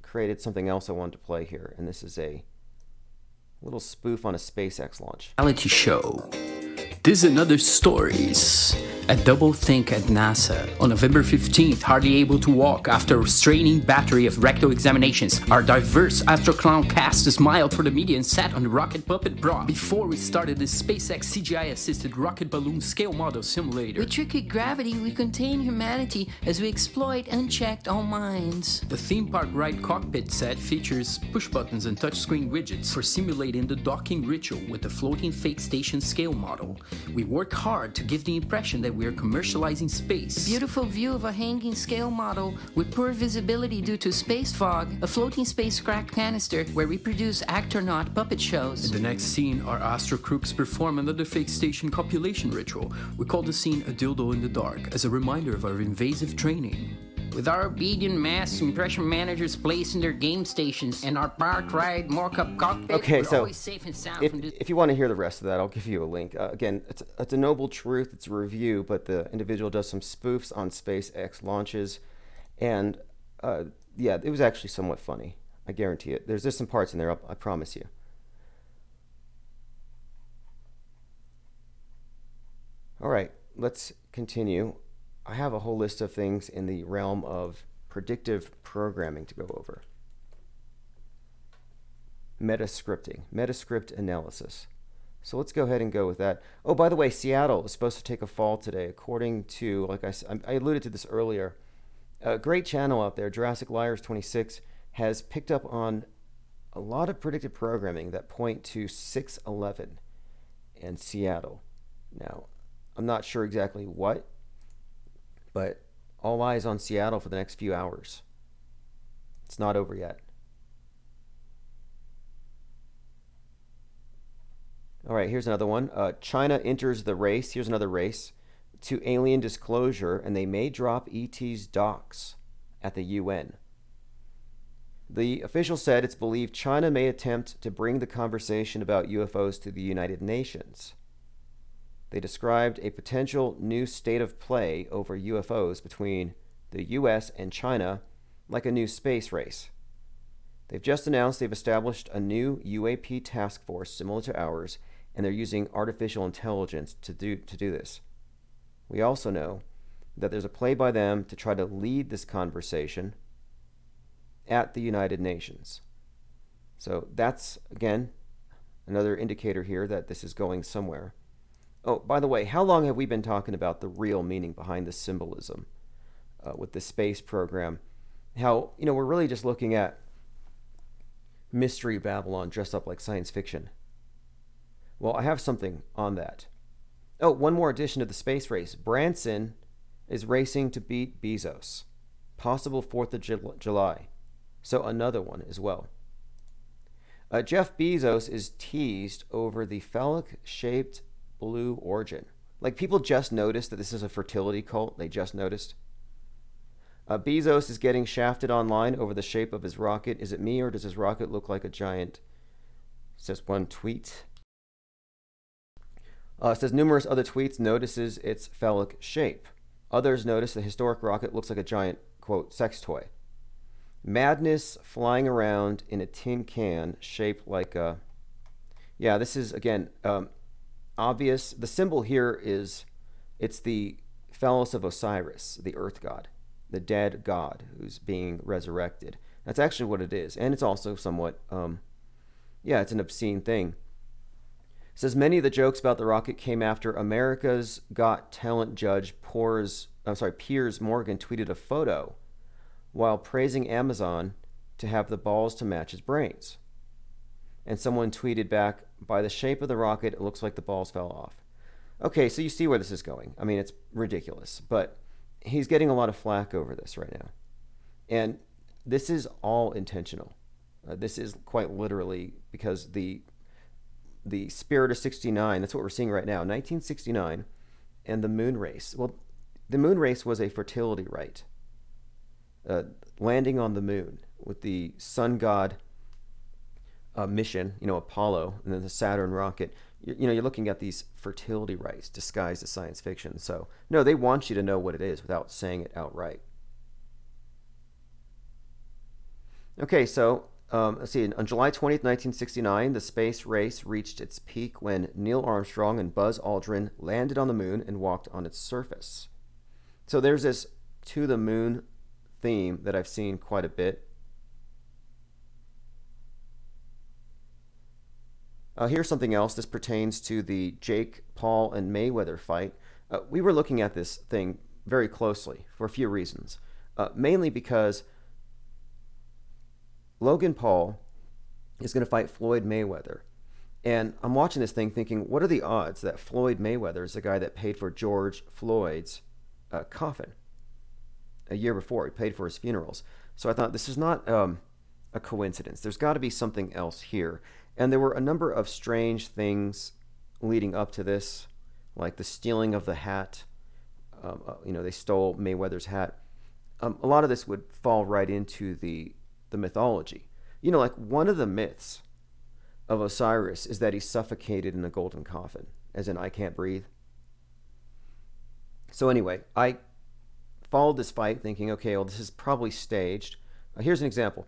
created something else I wanted to play here, and this is a little spoof on a SpaceX launch. Reality show. This and other stories A Double Think at NASA. On November 15th, hardly able to walk after a straining battery of rectal examinations, our diverse Astroclown cast smiled for the media and sat on the rocket puppet bra before we started the SpaceX CGI assisted rocket balloon scale model simulator. With tricky gravity, we contain humanity as we exploit unchecked all minds. The theme park ride cockpit set features push buttons and touchscreen widgets for simulating the docking ritual with the floating fake station scale model. We work hard to give the impression that we're commercializing space. Beautiful view of a hanging scale model with poor visibility due to space fog, a floating spacecraft canister where we produce actor-not puppet shows. In the next scene, our Astro crooks perform another fake station copulation ritual. We call the scene a dildo in the dark as a reminder of our invasive training. With our obedient mass impression managers placed in their game stations and our park ride mock-up cockpit, Okay, we're so always safe and sound if, if you want to hear the rest of that, I'll give you a link. Uh, again, it's, it's a noble truth. It's a review, but the individual does some spoofs on SpaceX launches, and uh, yeah, it was actually somewhat funny. I guarantee it. There's just some parts in there. I'll, I promise you. All right, let's continue. I have a whole list of things in the realm of predictive programming to go over. Metascripting, metascript analysis. So let's go ahead and go with that. Oh, by the way, Seattle is supposed to take a fall today, according to, like I, I alluded to this earlier. A great channel out there, Jurassic Liars 26, has picked up on a lot of predictive programming that point to 611 and Seattle. Now, I'm not sure exactly what, but all eyes on Seattle for the next few hours. It's not over yet. All right, here's another one. Uh, China enters the race. Here's another race to alien disclosure, and they may drop ET's docs at the UN. The official said it's believed China may attempt to bring the conversation about UFOs to the United Nations. They described a potential new state of play over UFOs between the US and China like a new space race. They've just announced they've established a new UAP task force similar to ours, and they're using artificial intelligence to do, to do this. We also know that there's a play by them to try to lead this conversation at the United Nations. So that's, again, another indicator here that this is going somewhere. Oh, by the way, how long have we been talking about the real meaning behind the symbolism uh, with the space program? How, you know, we're really just looking at Mystery Babylon dressed up like science fiction. Well, I have something on that. Oh, one more addition to the space race. Branson is racing to beat Bezos. Possible 4th of Jul- July. So another one as well. Uh, Jeff Bezos is teased over the phallic shaped blue origin. Like people just noticed that this is a fertility cult. They just noticed. Uh, Bezos is getting shafted online over the shape of his rocket. Is it me or does his rocket look like a giant? Says one tweet. Uh, says numerous other tweets notices its phallic shape. Others notice the historic rocket looks like a giant quote sex toy. Madness flying around in a tin can shaped like a. Yeah, this is again um, obvious. The symbol here is it's the phallus of Osiris, the earth god, the dead god who's being resurrected. That's actually what it is, and it's also somewhat, um, yeah, it's an obscene thing. It says many of the jokes about the rocket came after America's Got Talent judge Piers, I'm sorry, Piers Morgan tweeted a photo while praising Amazon to have the balls to match his brains. And someone tweeted back, by the shape of the rocket, it looks like the balls fell off. Okay, so you see where this is going. I mean, it's ridiculous, but he's getting a lot of flack over this right now. And this is all intentional. Uh, this is quite literally because the the spirit of 69, that's what we're seeing right now, 1969, and the moon race. Well, the moon race was a fertility rite. Uh, landing on the moon with the sun god uh, mission, you know, Apollo, and then the Saturn rocket. You, you, know, you're looking at these fertility rites disguised as science fiction. So, no, they want you to know what it is without saying it outright. Okay, so um, let's see. On July 20th, 1969, the space race reached its peak when Neil Armstrong and Buzz Aldrin landed on the moon and walked on its surface. So there's this to the moon theme that I've seen quite a bit. Uh, here's something else. This pertains to the Jake Paul and Mayweather fight. Uh, we were looking at this thing very closely for a few reasons. Uh, mainly because Logan Paul is going to fight Floyd Mayweather. And I'm watching this thing thinking, what are the odds that Floyd Mayweather is the guy that paid for George Floyd's uh, coffin? a year before. He paid for his funerals. So I thought this is not um, a coincidence. There's got to be something else here. And there were a number of strange things leading up to this, like the stealing of the hat. Um, uh, you know, they stole Mayweather's hat. Um, a lot of this would fall right into the the mythology. You know, like one of the myths of Osiris is that he suffocated in a golden coffin, as in I can't breathe. So anyway, I followed this fight thinking, okay, well, this is probably staged. Uh, here's an example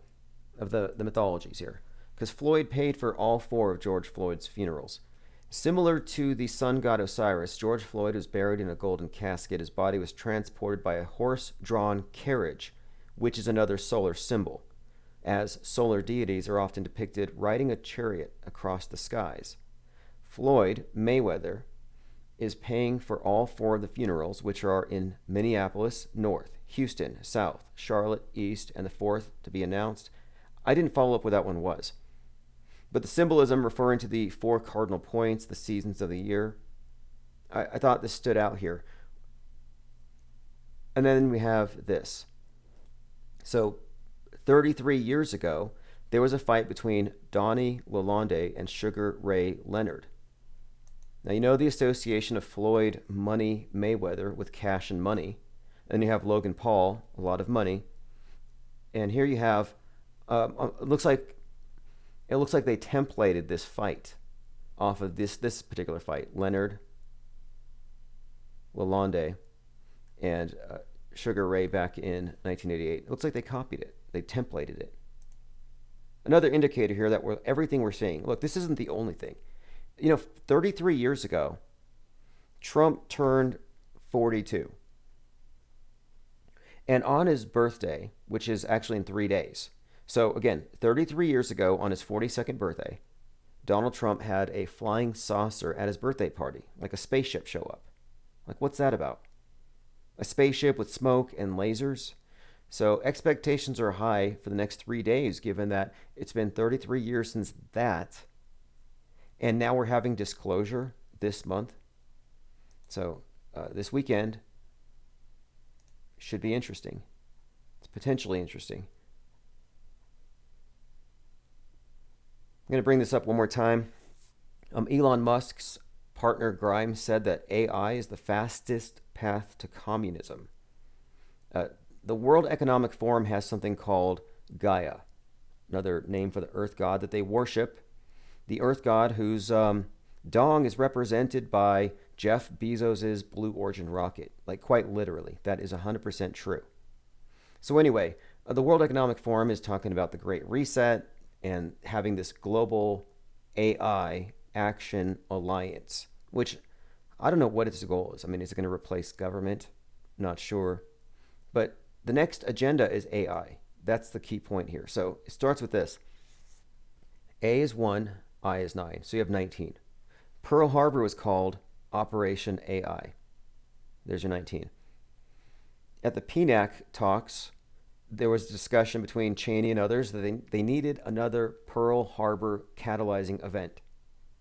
of the, the mythologies here. Because Floyd paid for all four of George Floyd's funerals. Similar to the sun god Osiris, George Floyd was buried in a golden casket. His body was transported by a horse drawn carriage, which is another solar symbol, as solar deities are often depicted riding a chariot across the skies. Floyd Mayweather is paying for all four of the funerals, which are in Minneapolis, North, Houston, South, Charlotte, East, and the fourth to be announced. I didn't follow up what that one was. But the symbolism referring to the four cardinal points, the seasons of the year, I, I thought this stood out here. And then we have this. So, 33 years ago, there was a fight between Donny Lalonde and Sugar Ray Leonard. Now, you know the association of Floyd Money Mayweather with cash and money. And you have Logan Paul, a lot of money. And here you have, um, uh, looks like, it looks like they templated this fight off of this this particular fight. Leonard, Lalonde, and uh, Sugar Ray back in 1988. It looks like they copied it. They templated it. Another indicator here that we're, everything we're seeing. Look, this isn't the only thing you know, 33 years ago, Trump turned 42. And on his birthday, which is actually in three days, so again, 33 years ago on his 42nd birthday, Donald Trump had a flying saucer at his birthday party, like a spaceship show up. Like, what's that about? A spaceship with smoke and lasers? So, expectations are high for the next three days, given that it's been 33 years since that and now we're having disclosure this month. So uh, this weekend should be interesting. It's potentially interesting. I'm going to bring this up one more time. Um, Elon Musk's partner Grimes said that AI is the fastest path to communism. Uh, the World Economic Forum has something called Gaia, another name for the Earth God that they worship. The Earth God whose um, dong is represented by Jeff Bezos' Blue Origin rocket. Like, quite literally. That is 100% true. So, anyway, uh, the World Economic Forum is talking about the Great Reset and having this global AI action alliance, which I don't know what its goal is. I mean, is it going to replace government? Not sure. But the next agenda is AI. That's the key point here. So it starts with this A is 1, I is 9. So you have 19. Pearl Harbor was called Operation AI. There's your 19. At the PNAC talks, there was a discussion between Cheney and others that they, they needed another Pearl Harbor catalyzing event.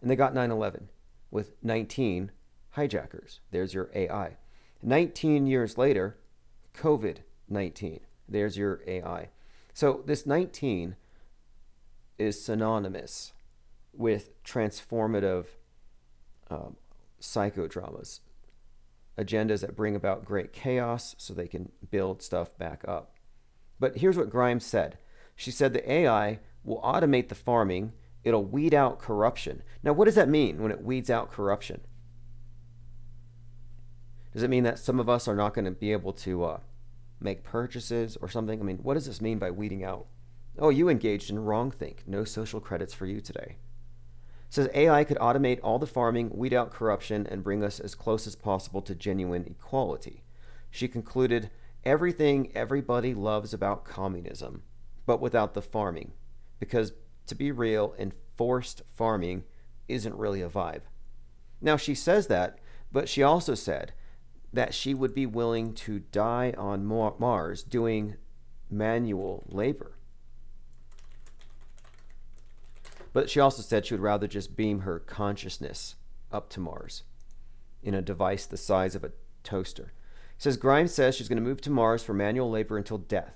And they got 9 11 with 19 hijackers. There's your AI. 19 years later, COVID 19. There's your AI. So this 19 is synonymous with transformative um, psychodramas, agendas that bring about great chaos so they can build stuff back up. But here's what Grimes said She said the AI will automate the farming, it'll weed out corruption. Now, what does that mean when it weeds out corruption? Does it mean that some of us are not going to be able to uh, make purchases or something? I mean, what does this mean by weeding out? Oh, you engaged in wrongthink. No social credits for you today. It says AI could automate all the farming, weed out corruption, and bring us as close as possible to genuine equality. She concluded everything everybody loves about communism, but without the farming. Because to be real, enforced farming isn't really a vibe. Now, she says that, but she also said that she would be willing to die on Mars doing manual labor. But she also said she would rather just beam her consciousness up to Mars in a device the size of a toaster. Says Grimes says she's going to move to Mars for manual labor until death.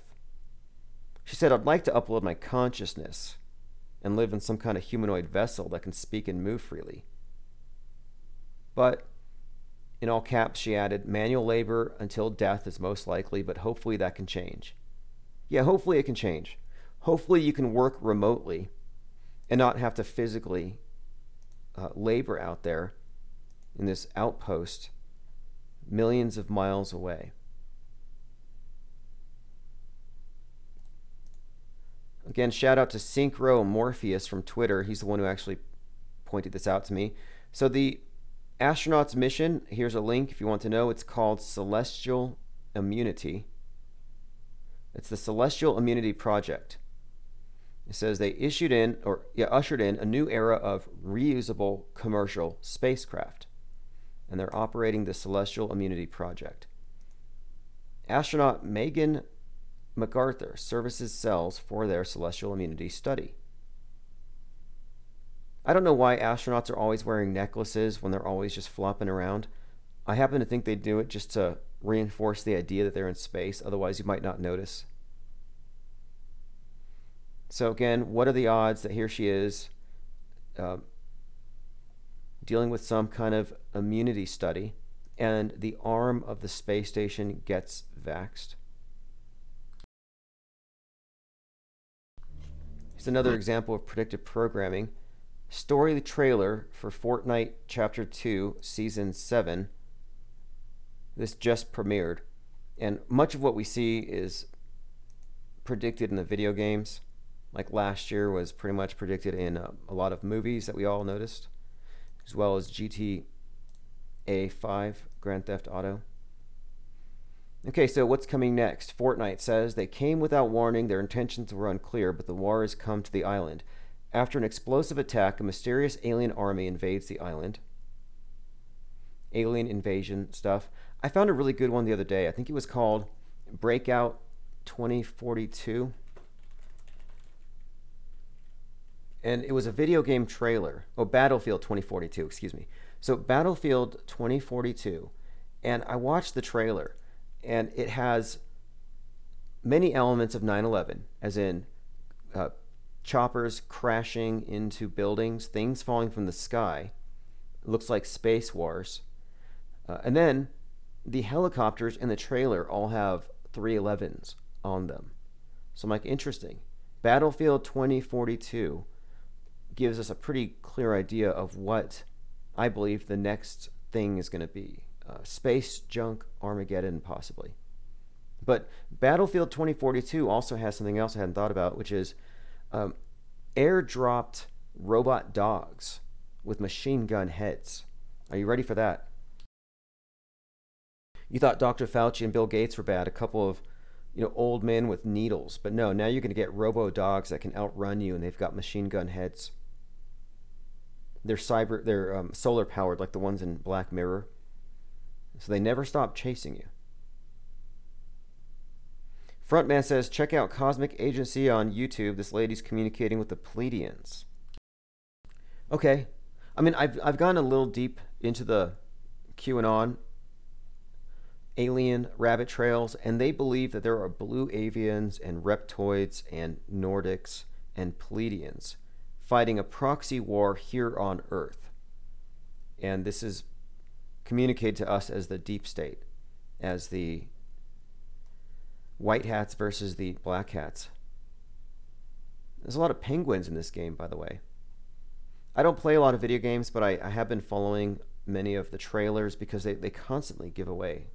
She said, I'd like to upload my consciousness and live in some kind of humanoid vessel that can speak and move freely. But in all caps, she added, manual labor until death is most likely, but hopefully that can change. Yeah, hopefully it can change. Hopefully you can work remotely and not have to physically uh, labor out there in this outpost millions of miles away. Again, shout out to Synchro Morpheus from Twitter. He's the one who actually pointed this out to me. So the Astronaut's mission, here's a link if you want to know. It's called Celestial Immunity. It's the Celestial Immunity Project. It says they issued in or yeah, ushered in a new era of reusable commercial spacecraft. And they're operating the Celestial Immunity Project. Astronaut Megan McArthur services cells for their celestial immunity study. I don't know why astronauts are always wearing necklaces when they're always just flopping around. I happen to think they do it just to reinforce the idea that they're in space, otherwise, you might not notice. So, again, what are the odds that here she is uh, dealing with some kind of immunity study and the arm of the space station gets vaxed? Here's another example of predictive programming story the trailer for Fortnite Chapter 2, Season 7. This just premiered. And much of what we see is predicted in the video games. Like last year was pretty much predicted in uh, a lot of movies that we all noticed, as well as GTA 5, Grand Theft Auto. Okay, so what's coming next? Fortnite says they came without warning, their intentions were unclear, but the war has come to the island. After an explosive attack, a mysterious alien army invades the island. Alien invasion stuff. I found a really good one the other day. I think it was called Breakout 2042. And it was a video game trailer. Oh, Battlefield 2042, excuse me. So, Battlefield 2042. And I watched the trailer, and it has many elements of 9 11, as in uh, choppers crashing into buildings, things falling from the sky. It looks like Space Wars. Uh, and then the helicopters in the trailer all have 311s on them. So I'm like, interesting. Battlefield 2042 gives us a pretty clear idea of what I believe the next thing is going to be uh, space junk Armageddon, possibly. But Battlefield 2042 also has something else I hadn't thought about, which is um, airdropped robot dogs with machine gun heads. Are you ready for that? You thought Dr. Fauci and Bill Gates were bad, a couple of you know old men with needles, but no, now you're going to get robo dogs that can outrun you, and they've got machine gun heads. They're cyber, they're um, solar powered, like the ones in Black Mirror, so they never stop chasing you. Frontman says, check out Cosmic Agency on YouTube. This lady's communicating with the Pleiadians. Okay. I mean, I've, I've gone a little deep into the QAnon alien rabbit trails, and they believe that there are blue avians and reptoids and Nordics and Pleiadians fighting a proxy war here on Earth. And this is communicated to us as the deep state, as the white hats versus the black hats. There's a lot of penguins in this game, by the way. I don't play a lot of video games, but I, I have been following many of the trailers because they, they constantly give away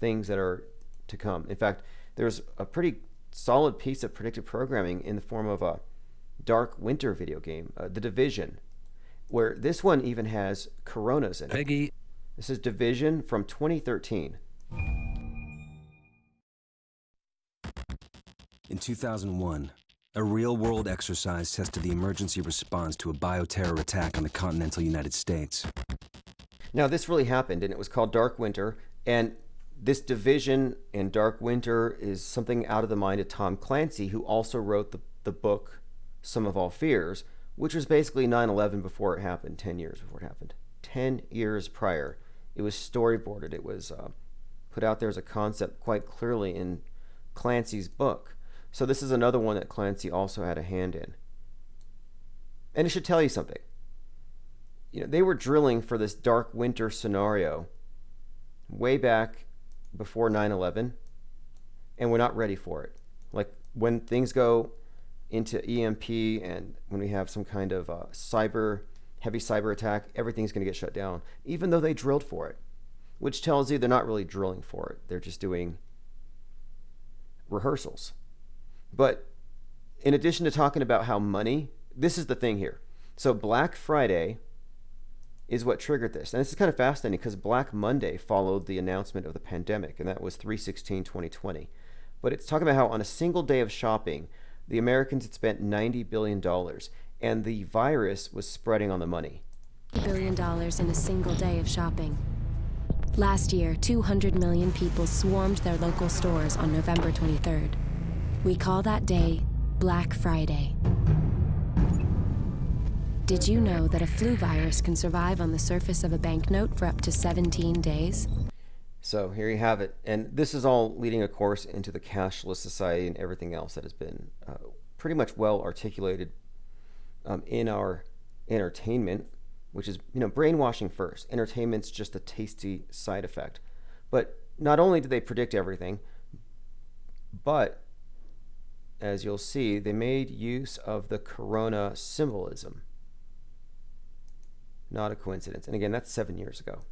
things that are to come. In fact, there's a pretty solid piece of predictive programming in the form of a Dark Winter video game, uh, The Division, where this one even has Coronas in it. Peggy. This is Division from 2013. In 2001, a real world exercise tested the emergency response to a bioterror attack on the continental United States. Now, this really happened, and it was called Dark Winter. And this division in Dark Winter is something out of the mind of Tom Clancy, who also wrote the, the book Sum of All Fears, which was basically 9 11 before it happened, 10 years before it happened. 10 years prior. It was storyboarded, it was uh, put out there as a concept quite clearly in Clancy's book. So this is another one that Clancy also had a hand in. And it should tell you something. You know, they were drilling for this dark winter scenario way back before 9/11 and we're not ready for it. Like when things go into EMP and when we have some kind of uh, cyber heavy cyber attack, everything's going to get shut down even though they drilled for it, which tells you they're not really drilling for it. They're just doing rehearsals. But in addition to talking about how money, this is the thing here. So Black Friday is what triggered this. And this is kind of fascinating because Black Monday followed the announcement of the pandemic, and that was 316 2020. But it's talking about how on a single day of shopping, the Americans had spent $90 billion, and the virus was spreading on the money. Billion dollars in a single day of shopping. Last year, 200 million people swarmed their local stores on November 23rd. We call that day Black Friday. Did you know that a flu virus can survive on the surface of a banknote for up to 17 days? So here you have it. And this is all leading, of course, into the cashless society and everything else that has been uh, pretty much well articulated um, in our entertainment, which is, you know, brainwashing first. Entertainment's just a tasty side effect. But not only did they predict everything, but as you'll see, they made use of the corona symbolism. Not a coincidence. And again, that's seven years ago.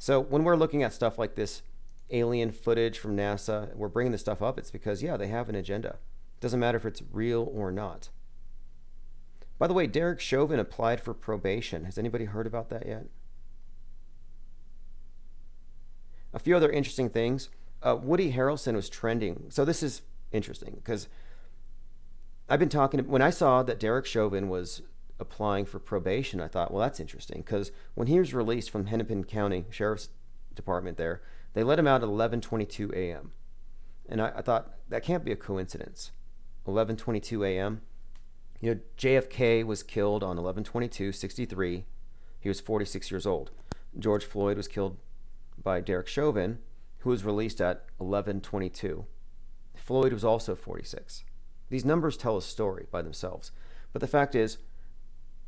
So when we're looking at stuff like this alien footage from NASA, we're bringing this stuff up, it's because, yeah, they have an agenda. It doesn't matter if it's real or not. By the way, Derek Chauvin applied for probation. Has anybody heard about that yet? A few other interesting things. Uh, Woody Harrelson was trending. So this is interesting because I've been talking, when I saw that Derek Chauvin was applying for probation, I thought, well, that's interesting because when he was released from Hennepin County Sheriff's Department there, they let him out at 11:22 a.m. And I, I, thought that can't be a coincidence. 11:22 a.m. You know, JFK was killed on 11:22:63. He was 46 years old. George Floyd was killed by Derek Chauvin, who was released at 11:22. Floyd was also 46. These numbers tell a story by themselves. But the fact is,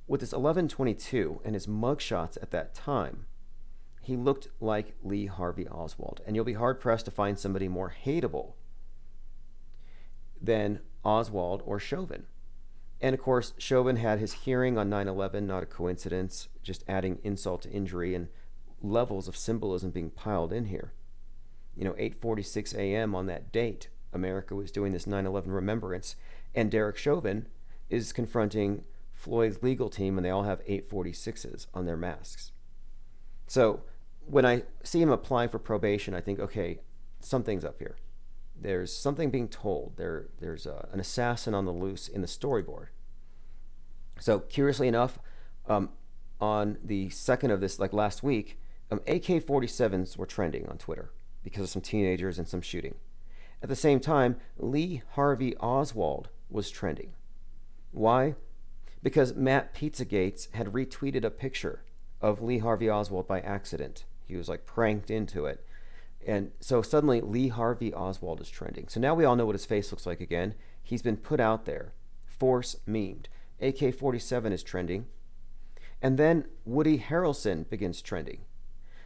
with his 1122 and his mugshots at that time, he looked like Lee Harvey Oswald. And you'll be hard pressed to find somebody more hateable than Oswald or Chauvin. And of course, Chauvin had his hearing on 9 11, not a coincidence, just adding insult to injury and levels of symbolism being piled in here. You know, 8:46 a.m. on that date, America was doing this 9/11 remembrance, and Derek Chauvin is confronting Floyd's legal team, and they all have 846s on their masks. So when I see him apply for probation, I think, okay, something's up here. There's something being told. There, there's a, an assassin on the loose in the storyboard. So curiously enough, um, on the second of this, like last week, um, AK-47s were trending on Twitter because of some teenagers and some shooting. At the same time, Lee Harvey Oswald was trending. Why? Because Matt Pizzagates had retweeted a picture of Lee Harvey Oswald by accident. He was like pranked into it. And so suddenly Lee Harvey Oswald is trending. So now we all know what his face looks like again. He's been put out there, force memed. AK 47 is trending. And then Woody Harrelson begins trending.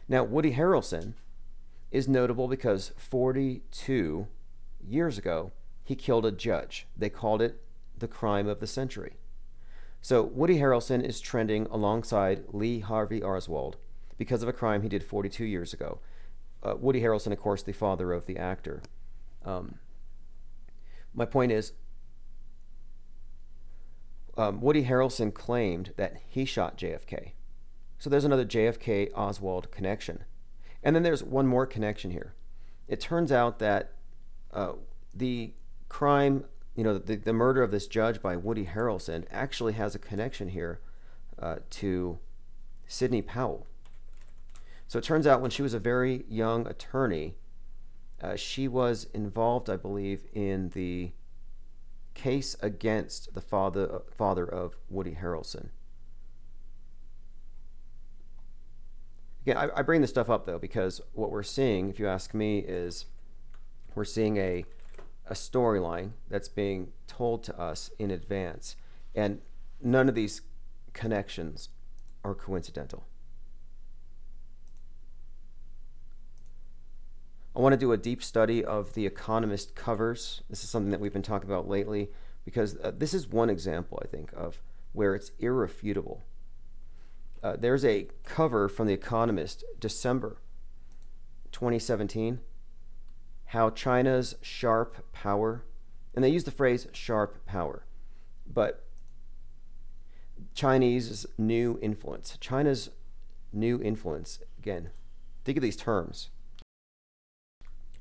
Now, Woody Harrelson is notable because 42 years ago, he killed a judge. They called it the crime of the century. So Woody Harrelson is trending alongside Lee Harvey Oswald because of a crime he did 42 years ago. Uh, Woody Harrelson, of course, the father of the actor. Um, my point is, um, Woody Harrelson claimed that he shot JFK. So there's another JFK Oswald connection. And then there's one more connection here. It turns out that uh, the crime, you know, the, the murder of this judge by Woody Harrelson actually has a connection here uh, to Sidney Powell. So it turns out when she was a very young attorney, uh, she was involved, I believe, in the case against the father father of Woody Harrelson. Again, I, I bring this stuff up though because what we're seeing, if you ask me, is we're seeing a a storyline that's being told to us in advance, and none of these connections are coincidental. I want to do a deep study of the Economist covers. This is something that we've been talking about lately because uh, this is one example, I think, of where it's irrefutable. Uh, there's a cover from The Economist, December 2017, how China's sharp power, and they use the phrase sharp power, but Chinese new influence. China's new influence, again, think of these terms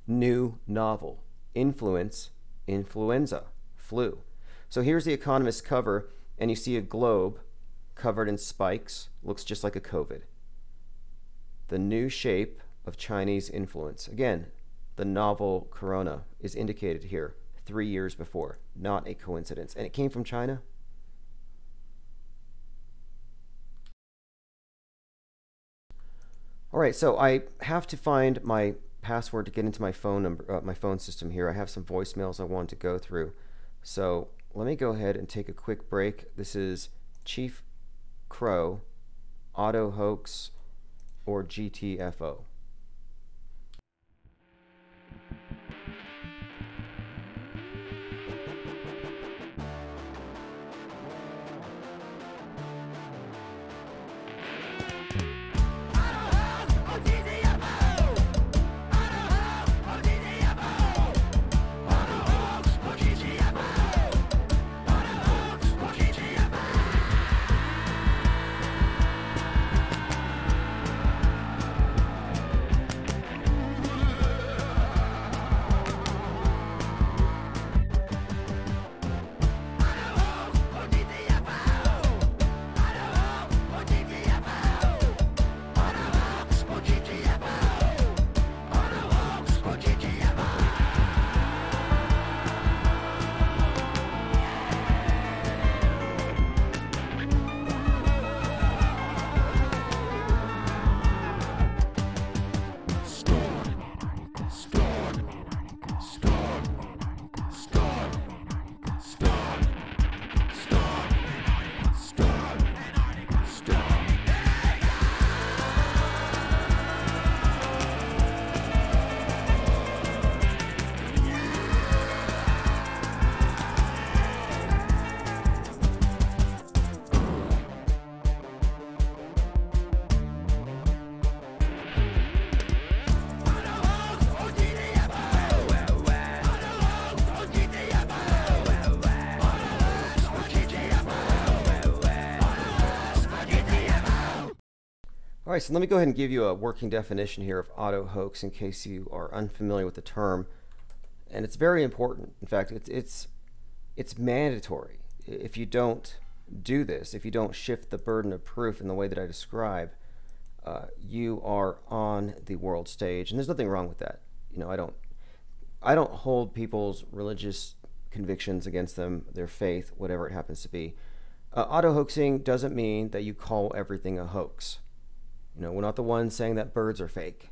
new novel. Influence, influenza, flu. So here's the Economist cover, and you see a globe covered in spikes, looks just like a COVID. The new shape of Chinese influence. Again, the novel corona is indicated here three years before, not a coincidence. And it came from China. All right, so I have to find my password to get into my phone number, uh, my phone system here. I have some voicemails I want to go through. So let me go ahead and take a quick break. This is Chief Crow, Auto Hoax, or GTFO. Right, so let me go ahead and give you a working definition here of auto hoax in case you are unfamiliar with the term. And it's very important. In fact, it's it's it's mandatory. If you don't do this, if you don't shift the burden of proof in the way that I describe, uh, you are on the world stage, and there's nothing wrong with that. You know, I don't I don't hold people's religious convictions against them, their faith, whatever it happens to be. Uh, auto hoaxing doesn't mean that you call everything a hoax. You know, we're not the ones saying that birds are fake.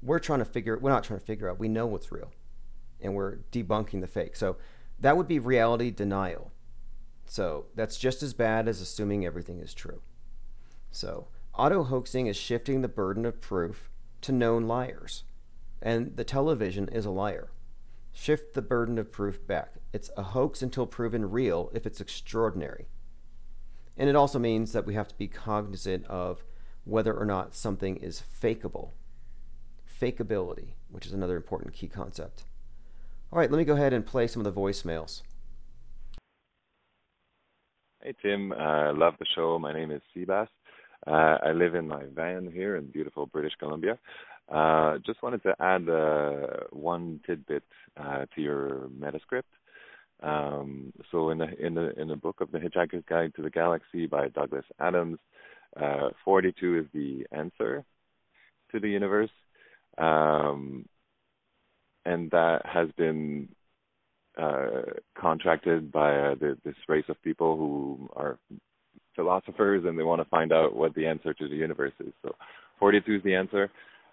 We're trying to figure, we're not trying to figure out, we know what's real. And we're debunking the fake. So that would be reality denial. So that's just as bad as assuming everything is true. So auto hoaxing is shifting the burden of proof to known liars. And the television is a liar. Shift the burden of proof back. It's a hoax until proven real if it's extraordinary. And it also means that we have to be cognizant of whether or not something is fakeable. Fakeability, which is another important key concept. All right, let me go ahead and play some of the voicemails. Hey Tim, I uh, love the show. My name is Sebas. Uh, I live in my van here in beautiful British Columbia. Uh, just wanted to add uh, one tidbit uh, to your metascript. Um, so in the in the in the book of the Hitchhiker's Guide to the Galaxy by Douglas Adams, uh, 42 is the answer to the universe, um, and that has been uh, contracted by uh, the, this race of people who are philosophers and they want to find out what the answer to the universe is. So 42 is the answer.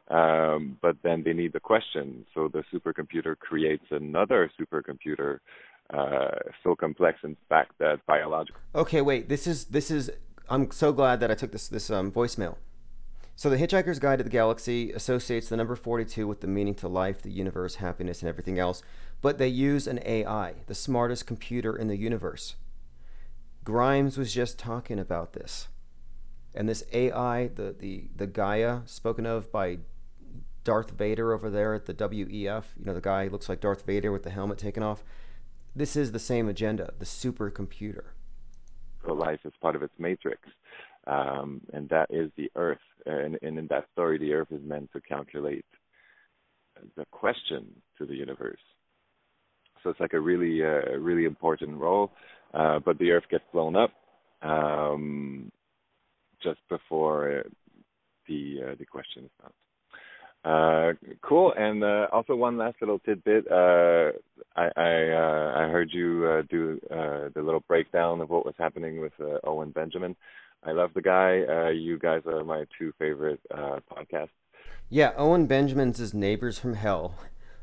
Um, but then they need the question. So the supercomputer creates another supercomputer uh, so complex, in fact, that biological. Okay, wait. This is this is I'm so glad that I took this this um, voicemail. So the Hitchhiker's Guide to the Galaxy associates the number 42 with the meaning to life, the universe, happiness, and everything else, but they use an AI, the smartest computer in the universe. Grimes was just talking about this. And this AI, the, the, the Gaia spoken of by Darth Vader over there at the WEF, you know, the guy looks like Darth Vader with the helmet taken off. This is the same agenda, the supercomputer life is part of its matrix. Um, and that is the earth. And, and, in that story, the earth is meant to calculate the question to the universe. So it's like a really, uh, really important role. Uh, but the earth gets blown up um, just before the uh, the question is found. Uh, cool. And uh, also one last little tidbit. Uh, I I, uh, I heard you uh, do uh, the little breakdown of what was happening with uh, Owen Benjamin. I love the guy. Uh, you guys are my two favorite uh, podcasts. Yeah, Owen Benjamin's his neighbors from hell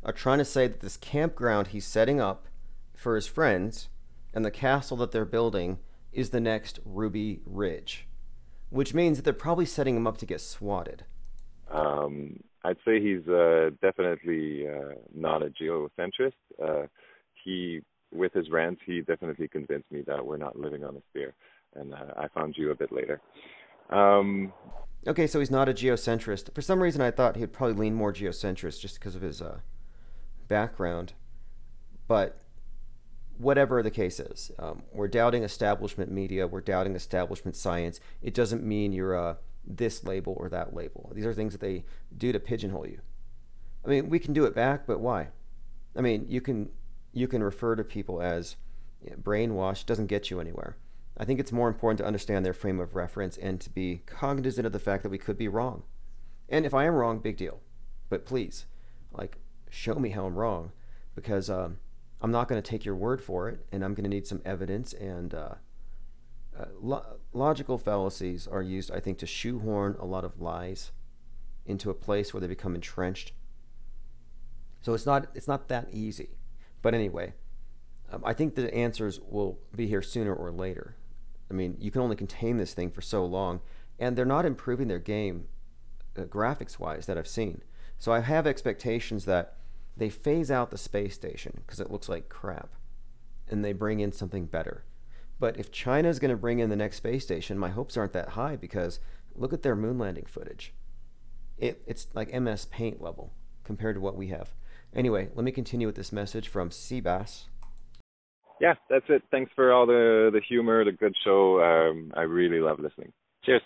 are trying to say that this campground he's setting up for his friends and the castle that they're building is the next Ruby Ridge, which means that they're probably setting him up to get swatted. Um, I'd say he's uh, definitely uh, not a geocentrist. Uh, he, with his rants, he definitely convinced me that we're not living on a sphere, and uh, I found you a bit later. Um, okay, so he's not a geocentrist. For some reason, I thought he'd probably lean more geocentrist just because of his uh, background. But whatever the case is, um, we're doubting establishment media. We're doubting establishment science. It doesn't mean you're a this label or that label. These are things that they do to pigeonhole you. I mean, we can do it back, but why? I mean, you can you can refer to people as you know, brainwashed doesn't get you anywhere. I think it's more important to understand their frame of reference and to be cognizant of the fact that we could be wrong. And if I am wrong, big deal. But please, like, show me how I'm wrong, because um, I'm not going to take your word for it, and I'm going to need some evidence and uh, uh, logical fallacies are used, I think, to shoehorn a lot of lies into a place where they become entrenched. So it's not it's not that easy. But anyway, um, I think the answers will be here sooner or later. I mean, you can only contain this thing for so long, and they're not improving their game uh, graphics wise that I've seen. So I have expectations that they phase out the space station because it looks like crap, and they bring in something better. But if China is going to bring in the next space station, my hopes aren't that high because look at their moon landing footage. It, it's like MS Paint level compared to what we have. Anyway, let me continue with this message from Seabass. Yeah, that's it. Thanks for all the, the humor, the good show. Um, I really love listening. Cheers.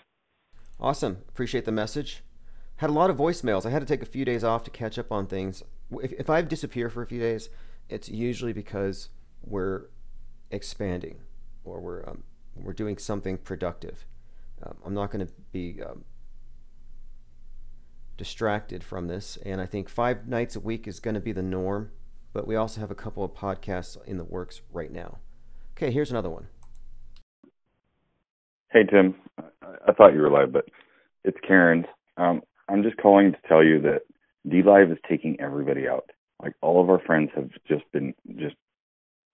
Awesome. Appreciate the message. Had a lot of voicemails. I had to take a few days off to catch up on things. If, if I disappear for a few days, it's usually because we're expanding or we're um, we're doing something productive. Um, I'm not going to be um, distracted from this, and I think five nights a week is going to be the norm. But we also have a couple of podcasts in the works right now. Okay, here's another one. Hey Tim, I, I thought you were live, but it's Karen. Um, I'm just calling to tell you that DLive is taking everybody out. Like all of our friends have just been just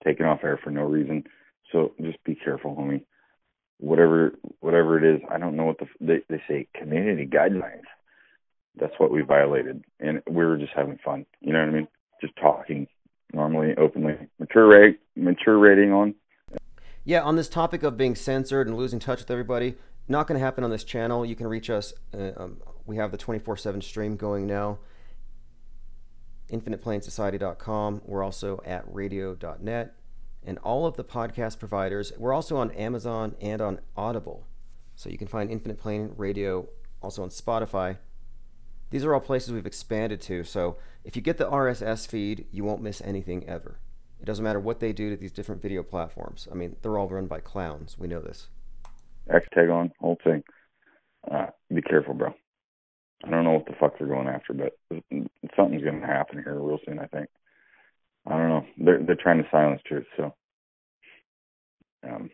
taken off air for no reason. So just be careful, homie. Whatever whatever it is, I don't know what the they they say community guidelines. That's what we violated, and we were just having fun. You know what I mean? Just talking normally, openly. Mature rate, mature rating on. Yeah, on this topic of being censored and losing touch with everybody, not going to happen on this channel. You can reach us. Uh, um, we have the 24 7 stream going now. InfinitePlaneSociety.com. We're also at radio.net. And all of the podcast providers, we're also on Amazon and on Audible. So you can find Infinite Plane Radio also on Spotify. These are all places we've expanded to. So if you get the RSS feed, you won't miss anything ever. It doesn't matter what they do to these different video platforms. I mean, they're all run by clowns. We know this. X tag on, whole thing. Uh, be careful, bro. I don't know what the fuck they're going after, but something's going to happen here real soon. I think. I don't know. They're they're trying to silence truth. So. Um,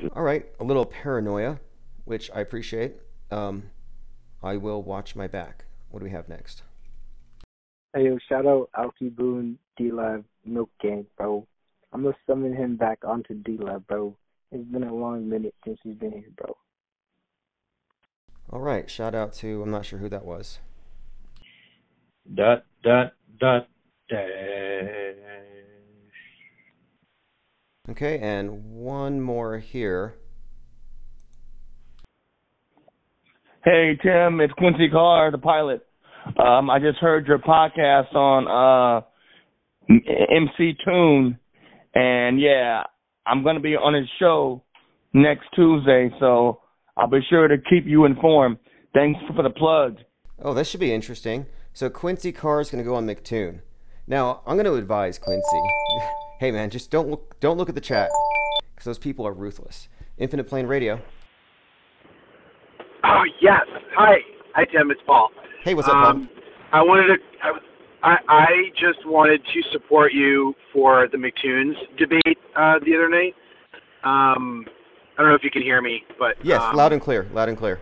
just... All right, a little paranoia, which I appreciate. Um, I will watch my back. What do we have next? Hey, yo, shout out Alki Boone, DLive, Milk Gang, bro. I'm gonna summon him back onto DLive, bro. It's been a long minute since he's been here, bro. All right, shout out to I'm not sure who that was. Dot dot dot dash. Okay, and one more here. Hey Tim, it's Quincy Carr, the pilot. Um, I just heard your podcast on uh, McToon, and yeah, I'm going to be on his show next Tuesday, so I'll be sure to keep you informed. Thanks for the plug. Oh, this should be interesting. So Quincy Carr is going to go on McToon. Now, I'm going to advise Quincy. hey, man, just don't look don't look at the chat because those people are ruthless. Infinite Plane Radio. Oh yes. Hi. Hi, Tim. It's Paul. Hey, what's up, Paul? Um, I wanted to. I, I just wanted to support you for the McToon's debate uh, the other night. Um, I don't know if you can hear me, but yes, um, loud and clear, loud and clear.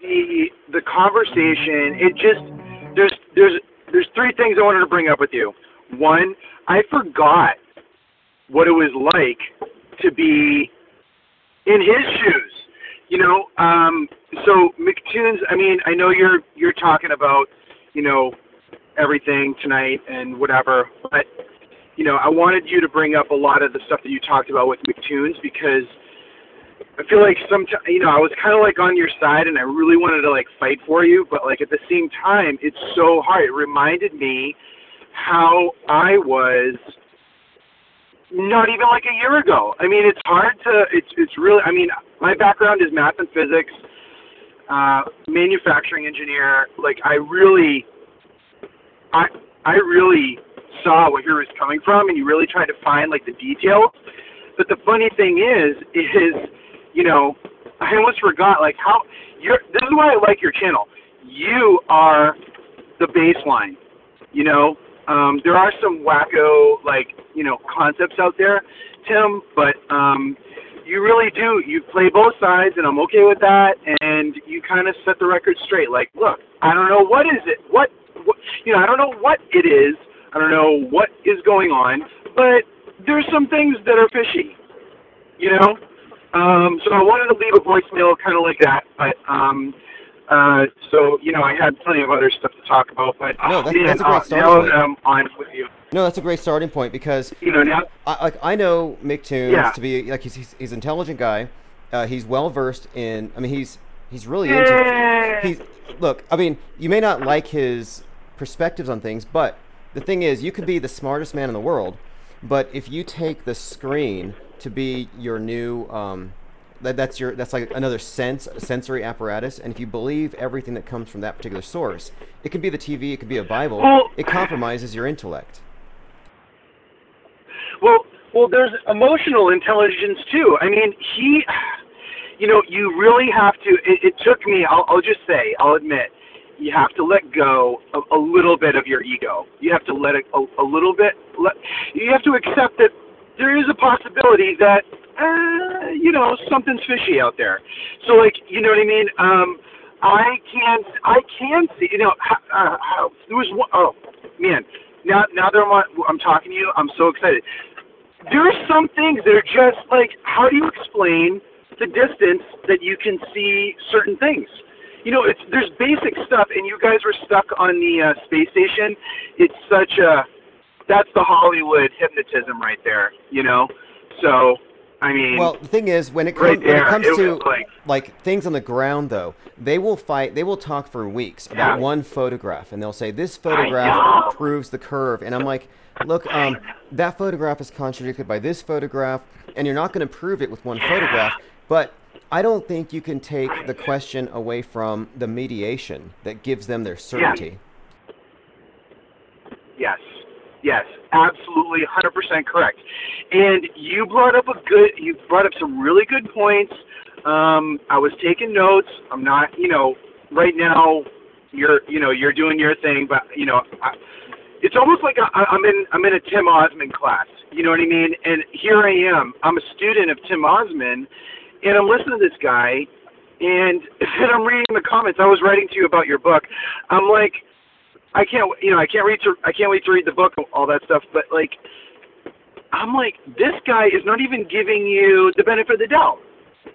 The the conversation, it just there's there's there's three things I wanted to bring up with you. One, I forgot what it was like to be in his shoes. You know, um, so McToons. I mean, I know you're you're talking about, you know, everything tonight and whatever, but you know, I wanted you to bring up a lot of the stuff that you talked about with McToons because I feel like sometimes, you know, I was kind of like on your side and I really wanted to like fight for you, but like at the same time, it's so hard. It reminded me how I was not even like a year ago. I mean, it's hard to, it's, it's really, I mean, my background is math and physics, uh, manufacturing engineer. Like I really, I, I really saw where he was coming from, and you really tried to find like the details. But the funny thing is, is you know, I almost forgot like how you're. This is why I like your channel. You are the baseline. You know, um, there are some wacko like you know concepts out there, Tim, but um, you really do. You play both sides, and I'm okay with that. And you kind of set the record straight. Like, look, I don't know what is it. What, what you know, I don't know what it is I don't know what is going on, but there's some things that are fishy, you know. Um, so I wanted to leave a voicemail kind of like that, but um, uh, so you know I had plenty of other stuff to talk about, but no, that's, that's a great starting now point. I'm with you. No, that's a great starting point because you know now, I, like I know McToons Yeah. to be like he's he's, he's an intelligent guy. Uh, he's well versed in. I mean, he's he's really into. Eh. He's look. I mean, you may not like his perspectives on things, but the thing is, you could be the smartest man in the world, but if you take the screen to be your new um, that, that's your that's like another sense sensory apparatus and if you believe everything that comes from that particular source it could be the tv it could be a bible Well- it compromises your intellect Well, well, there's emotional intelligence too. I mean, he, you know, you really have to. It, it took me. I'll, I'll just say. I'll admit. You have to let go of a little bit of your ego. You have to let it a, a little bit. Let, you have to accept that there is a possibility that, uh, you know, something's fishy out there. So, like, you know what I mean? Um, I can't. I can see. You know, uh, there was one oh man. Now now that I'm I'm talking to you, I'm so excited. There are some things that are just like, how do you explain the distance that you can see certain things? You know, it's there's basic stuff, and you guys were stuck on the uh, space station. It's such a that's the Hollywood hypnotism right there. You know, so I mean, Well, the thing is, when it, Right com- when it comes it to like- like things on the ground, though, they will fight. They will talk for weeks about Yeah. one photograph, and they'll say this photograph proves the curve. And I'm like, look, um, that photograph is contradicted by this photograph, and you're not going to prove it with one photograph. But I don't think you can take the question away from the mediation that gives them their certainty. Yes. Yes, absolutely 100% correct. And you brought up a good you brought up some really good points. Um I was taking notes. I'm not, you know, right now you're, you know, you're doing your thing, but you know, I, it's almost like I, I'm in I'm in a Tim Ozman class. You know what I mean? And here I am. I'm a student of Tim Ozman, and I'm listening to this guy, and then I'm reading the comments. I was writing to you about your book. I'm like, I can't, you know, I can't read to, I can't wait to read the book, all that stuff. But like, I'm like, this guy is not even giving you the benefit of the doubt,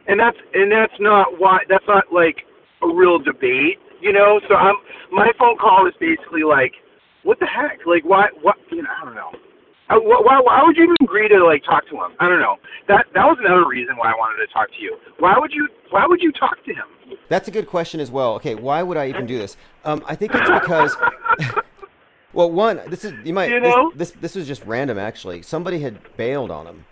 and that's and that's not why that's not like a real debate, you know. So I'm my phone call is basically like, what the heck? Like, why? What? You know, I don't know. Why, why would you even agree to like talk to him? I don't know. That that was another reason why I wanted to talk to you. Why would you Why would you talk to him? That's a good question as well. Okay, why would I even do this? Um, I think it's because, well, one, this is you might You know? this, this this was just random actually. Somebody had bailed on him,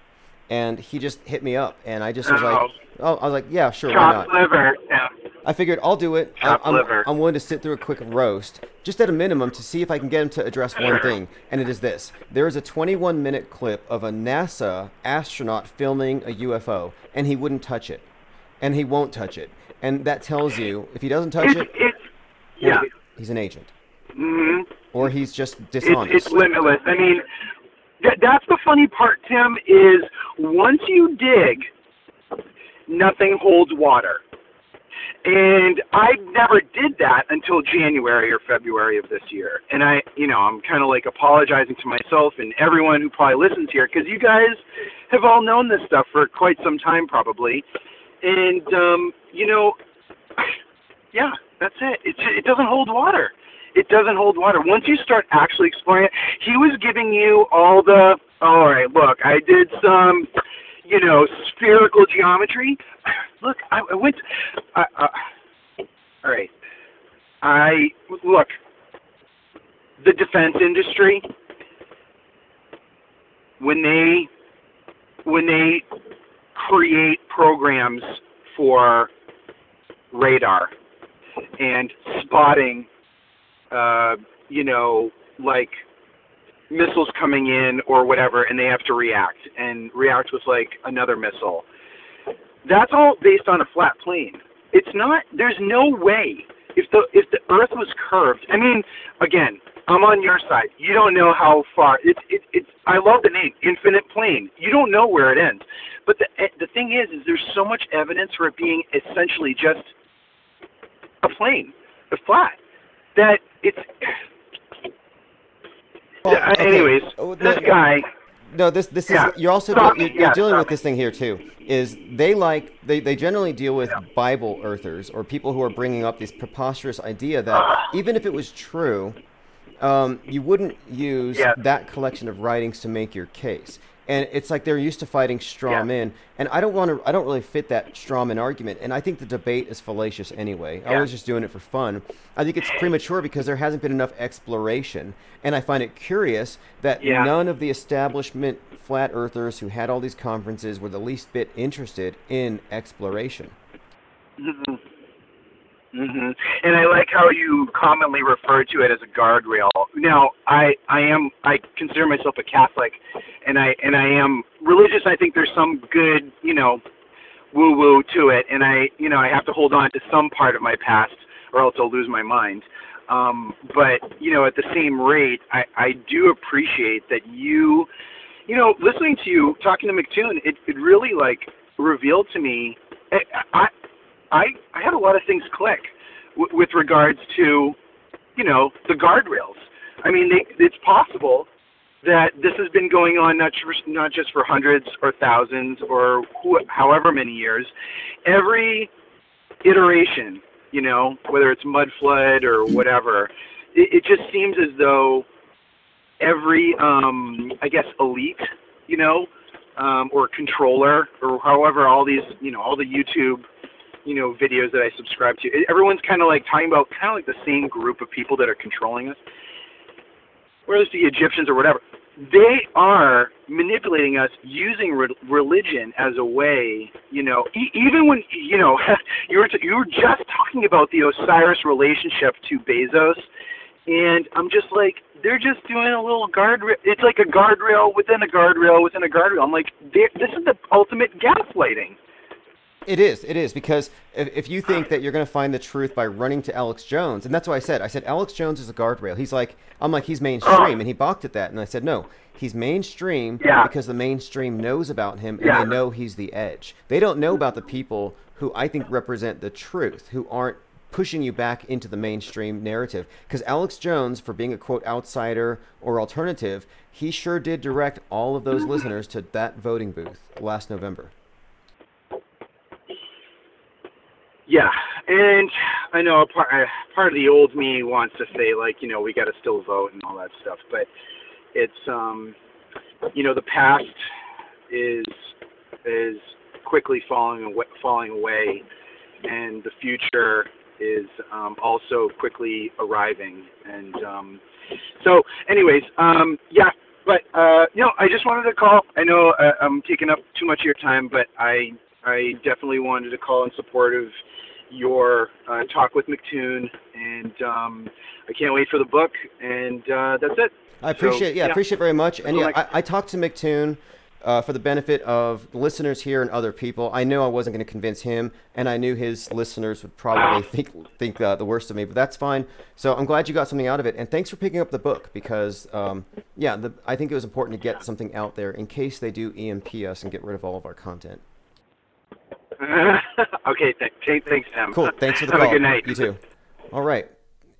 and he just hit me up, and I just was like, oh, I was like, yeah, sure, why Chopped not? liver. Yeah. I figured I'll do it. I, Chopped I'm, liver. I'm willing to sit through a quick roast, just at a minimum, to see if I can get him to address one thing, and it is this: there is a 21 minute clip of a NASA astronaut filming a UFO, and he wouldn't touch it, and he won't touch it, and that tells you if he doesn't touch It's, it, it's yeah. he's an agent, hmm or he's just It's, dishonest. it's limitless. I mean, that, that's the funny part, Tim. Is once you dig, nothing holds water. And I never did that until January or February of this year. And I, you know, I'm kind of like apologizing to myself and everyone who probably listens here because you guys have all known this stuff for quite some time, probably. And um, you know, yeah, that's it. It it doesn't hold water. It doesn't hold water. Once you start actually exploring it, he was giving you all the. All right, look, I did some, you know, spherical geometry. Look, I, I went. I, uh, all right, I look. The defense industry, when they when they create programs for radar and spotting uh you know like missiles coming in or whatever and they have to react. And react with like another missile. That's all based on a flat plane. It's not there's no way. If the if the earth was curved i mean again i'm on your side. You don't know how far it's it, it's i love the name infinite plane. You don't know where it ends. But the eh, the thing is is there's so much evidence for it being essentially just a plane a flat that it's Well, Yeah, okay. anyways Oh, this no- guy No, this this is Yeah. you're also Stop you're, you're Yeah, dealing with me. this thing here too. Is they like they, they generally deal with Bible earthers or people who are bringing up this preposterous idea that even if it was true, um, you wouldn't use that collection of writings to make your case. And it's like they're used to fighting straw Yeah. men, and I don't want to. I don't really fit that straw man argument. And I think the debate is fallacious anyway. I was just doing it for fun. I think it's premature because there hasn't been enough exploration, and I find it curious that Yeah. none of the establishment flat earthers who had all these conferences were the least bit interested in exploration. Mm-hmm. Hmm And I like how you commonly refer to it as a guardrail. Now, I I am I consider myself a Catholic, and I and I am religious. I think there's some good you know woo woo to it, and I you know I have to hold on to some part of my past, or else I'll lose my mind. Um, but you know, at the same rate, I I do appreciate that you, you know, listening to you talking to McToon, it it really like revealed to me. I I I, had a lot of things click w- with regards to, you know, the guardrails. I mean, they, it's possible that this has been going on not just not just for hundreds or thousands or however many years. Every iteration, you know, whether it's mud flood or whatever, it, it just seems as though every, um, I guess, elite, you know, um, or controller or however all these, you know, all the YouTube you know videos that I subscribe to. Everyone's kind of like talking about kind of like the same group of people that are controlling us, whether it's the Egyptians or whatever. They are manipulating us using re- religion as a way, you know. E- even when you know you were t- you were just talking about the Osiris relationship to Bezos, and I'm just like they're just doing a little guardrail. It's like a guardrail within a guardrail within a guardrail. I'm like, this is the ultimate gaslighting. It is. It is because if, if you think that you're going to find the truth by running to Alex Jones, and that's why I said I said Alex Jones is a guardrail. He's like I'm like he's mainstream, and he balked at that, and I said no, he's mainstream Yeah. because the mainstream knows about him and Yeah. they know he's the edge. They don't know about the people who I think represent the truth, who aren't pushing you back into the mainstream narrative. Because Alex Jones, for being a quote outsider or alternative, he sure did direct all of those mm-hmm. listeners to that voting booth last November. Yeah, and I know part part of the old me wants to say like you know we got to still vote and all that stuff, but it's um you know the past is is quickly falling away, falling away, and the future is um, also quickly arriving. And um, so, anyways, um, yeah. But uh, you know, I just wanted to call. I know uh, I'm taking up too much of your time, but I I definitely wanted to call in support of your uh, talk with McToon, and um, I can't wait for the book. And uh, that's it. I appreciate, So, yeah, I appreciate it very much. And yeah, I- I, talked to McToon uh, for the benefit of listeners here and other people. I knew I wasn't going to convince him, and I knew his listeners would probably think think uh, the worst of me, but that's fine. So I'm glad you got something out of it, and thanks for picking up the book because, um, yeah, the, I think it was important to get something out there in case they do EMP us and get rid of all of our content. okay, th- th- thanks, Tim. Cool. Thanks for the Have call. a good night. You too. All right.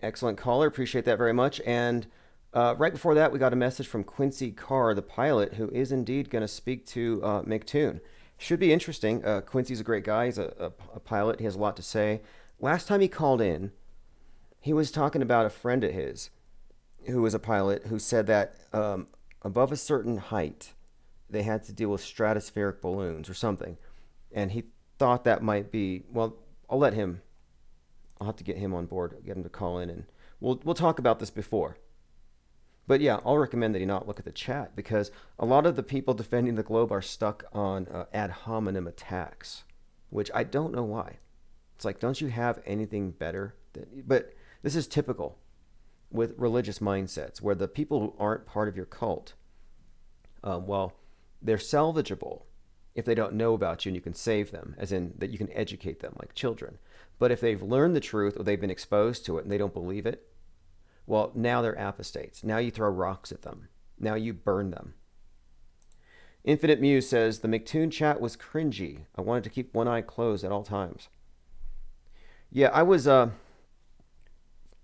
Excellent caller. Appreciate that very much. And uh, right before that, we got a message from Quincy Carr, the pilot, who is indeed going to speak to uh, McToon. Should be interesting. Uh, Quincy's a great guy. He's a, a, a pilot. He has a lot to say. Last time he called in, he was talking about a friend of his who was a pilot who said that um, above a certain height, they had to deal with stratospheric balloons or something. And he thought that might be, well, I'll let him, I'll have to get him on board, get him to call in, and we'll, we'll talk about this before. But yeah, I'll recommend that he not look at the chat because a lot of the people defending the globe are stuck on uh, ad hominem attacks, which I don't know why. It's like, don't you have anything better? But this is typical with religious mindsets where the people who aren't part of your cult, um, well, they're salvageable if they don't know about you and you can save them, as in that you can educate them like children. But if they've learned the truth or they've been exposed to it and they don't believe it, well, now they're apostates. Now you throw rocks at them. Now you burn them. Infinite Muse says the McToon chat was cringy. I wanted to keep one eye closed at all times. Yeah, I was uh,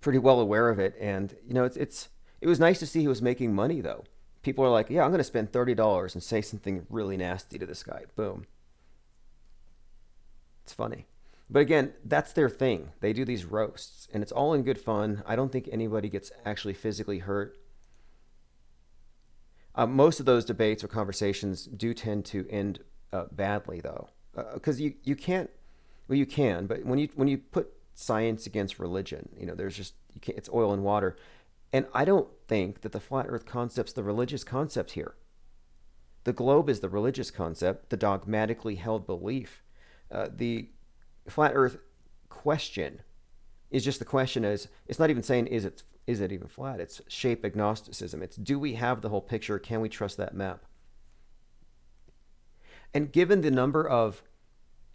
pretty well aware of it, and you know, it's it's it was nice to see he was making money though. People are like, "Yeah, I'm going to spend thirty dollars and say something really nasty to this guy." Boom. It's funny. But again, that's their thing. They do these roasts, and it's all in good fun. I don't think anybody gets actually physically hurt. Uh, most of those debates or conversations do tend to end uh, badly, though, because you, you can't. Well, you can, but when you when you put science against religion, you know, there's just it's oil and water, and I don't think that the flat Earth concept's the religious concept here. The globe is the religious concept, the dogmatically held belief. Uh, the flat Earth question is just the question is it's not even saying is it is it even flat? It's shape agnosticism. It's do we have the whole picture? Can we trust that map? And given the number of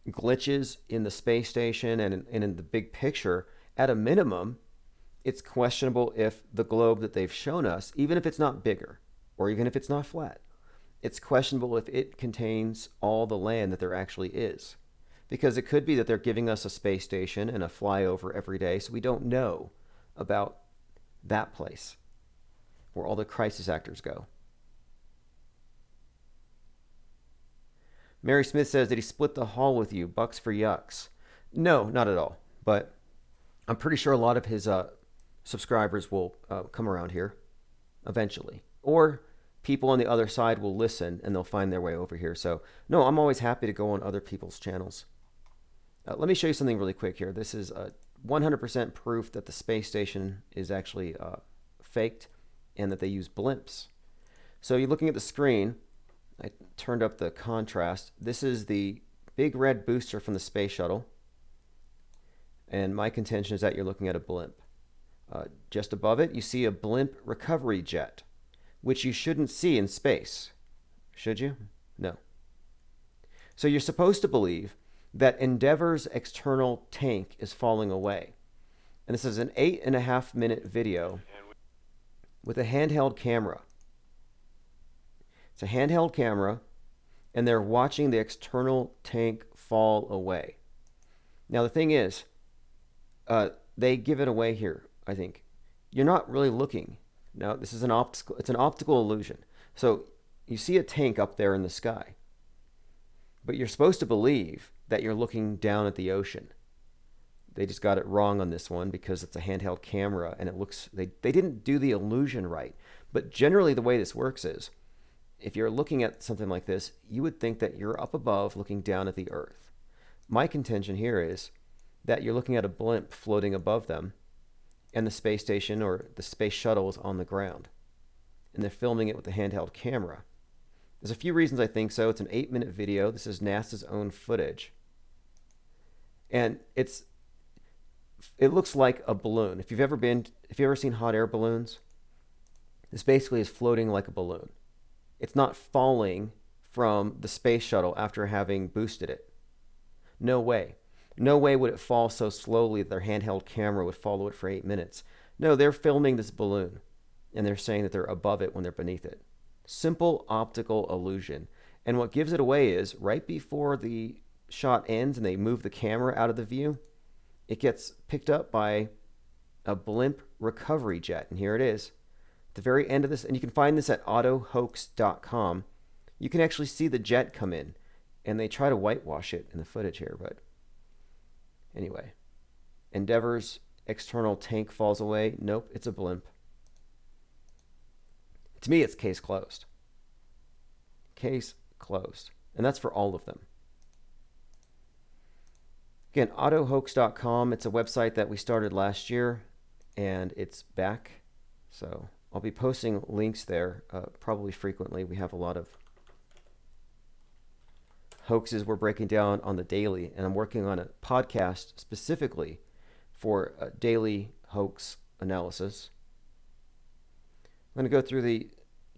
glitches in the space station and in, and in the big picture, at a minimum, it's questionable if the globe that they've shown us, even if it's not bigger or even if it's not flat, it's questionable if it contains all the land that there actually is. Because it could be that they're giving us a space station and a flyover every day, so we don't know about that place where all the crisis actors go. Mary Smith says, that he split the hall with you? Bucks for yucks. No, not at all. But I'm pretty sure a lot of his uh, subscribers will uh, come around here eventually. Or people on the other side will listen and they'll find their way over here. So, no, I'm always happy to go on other people's channels. Uh, let me show you something really quick here. This is a 100% proof that the space station is actually uh, faked and that they use blimps. So you're looking at the screen. I turned up the contrast. This is the big red booster from the space shuttle. And my contention is that you're looking at a blimp. Uh, just above it, you see a blimp recovery jet, which you shouldn't see in space. Should you? No. So you're supposed to believe that Endeavour's external tank is falling away. And this is an eight and a half minute video with a handheld camera. It's a handheld camera, and they're watching the external tank fall away. Now, the thing is, uh, they give it away here, I think. You're not really looking. Now, this is an optical, it's an optical illusion. So you see a tank up there in the sky, but you're supposed to believe that you're looking down at the ocean. They just got it wrong on this one because it's a handheld camera and it looks they, they didn't do the illusion right. But generally the way this works is if you're looking at something like this, you would think that you're up above looking down at the earth. My contention here is that you're looking at a blimp floating above them and the space station or the space shuttle is on the ground. And they're filming it with a handheld camera. There's a few reasons I think so. It's an eight minute video. This is NASA's own footage and it's it looks like a balloon. If you've ever been, if you've ever seen hot air balloons, this basically is floating like a balloon. It's not falling from the space shuttle after having boosted it. No way. No way would it fall so slowly that their handheld camera would follow it for eight minutes. No, they're filming this balloon and they're saying that they're above it when they're beneath it. Simple optical illusion. And what gives it away is right before the shot ends and they move the camera out of the view, it gets picked up by a blimp recovery jet. And here it is. At the very end of this, and you can find this at autohoax.com. You can actually see the jet come in, and they try to whitewash it in the footage here. But anyway, Endeavor's external tank falls away. Nope, it's a blimp. To me, it's case closed. Case closed. And that's for all of them. Again, autohoax.com. It's a website that we started last year and it's back. So I'll be posting links there uh, probably frequently. We have a lot of hoaxes we're breaking down on the daily, and I'm working on a podcast specifically for daily hoax analysis. I'm going to go through the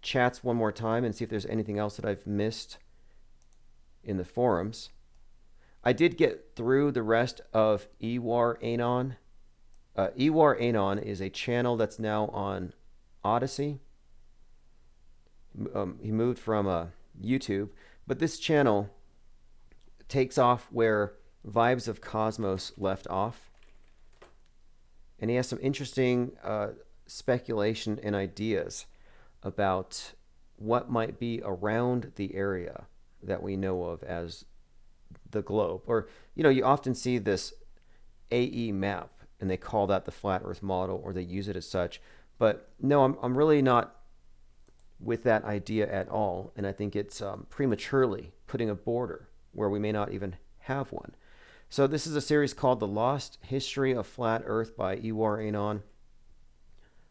chats one more time and see if there's anything else that I've missed in the forums. I did get through the rest of Ewar Anon. Uh, Ewar Anon is a channel that's now on Odysee. Um, he moved from uh, YouTube, but this channel takes off where Vibes of Cosmos left off. And he has some interesting uh, speculation and ideas about what might be around the area that we know of as the globe. Or, you know, you often see this AE map and they call that the flat earth model or they use it as such. But no, I'm, I'm really not with that idea at all. And I think it's um, prematurely putting a border where we may not even have one. So this is a series called The Lost History of Flat Earth by Ewar Anon.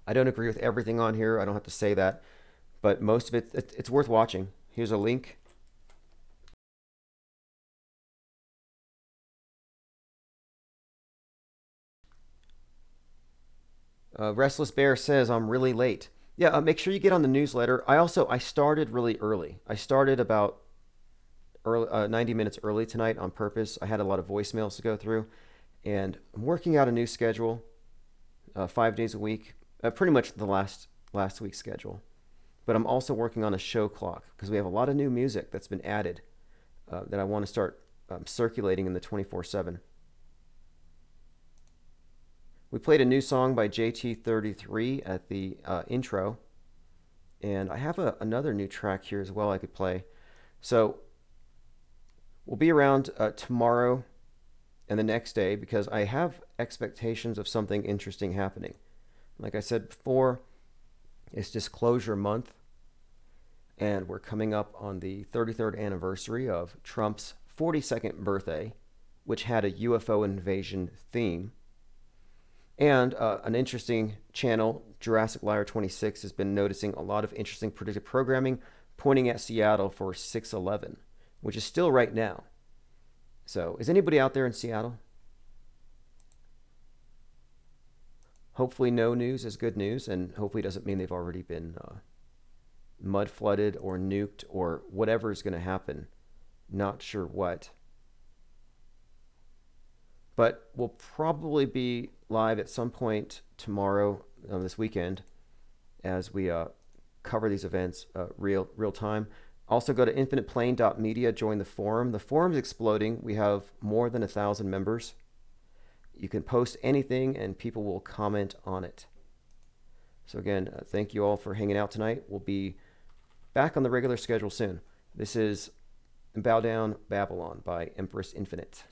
I don't agree with everything on here. I don't have to say that, but most of it, it's worth watching. Here's a link. Uh, Restless Bear says I'm really late. Yeah, uh, make sure you get on the newsletter. I also I started really early. I started about early, uh, 90 minutes early tonight on purpose. I had a lot of voicemails to go through, and I'm working out a new schedule, uh, five days a week, uh, pretty much the last last week's schedule. But I'm also working on a show clock because we have a lot of new music that's been added uh, that I want to start um, circulating in the 24/7. We played a new song by JT33 at the uh, intro, and I have a, another new track here as well I could play. So we'll be around uh, tomorrow and the next day because I have expectations of something interesting happening. Like I said before, it's disclosure month, and we're coming up on the 33rd anniversary of Trump's 42nd birthday, which had a UFO invasion theme. And uh, an interesting channel, Jurassic Liar 26, has been noticing a lot of interesting predictive programming pointing at Seattle for 611, which is still right now. So, is anybody out there in Seattle? Hopefully, no news is good news, and hopefully, doesn't mean they've already been uh, mud flooded or nuked or whatever is going to happen. Not sure what. But we'll probably be live at some point tomorrow, uh, this weekend, as we uh, cover these events uh, real real time. Also, go to infiniteplane.media, join the forum. The forum's exploding. We have more than a thousand members. You can post anything, and people will comment on it. So again, uh, thank you all for hanging out tonight. We'll be back on the regular schedule soon. This is Bow Down Babylon by Empress Infinite.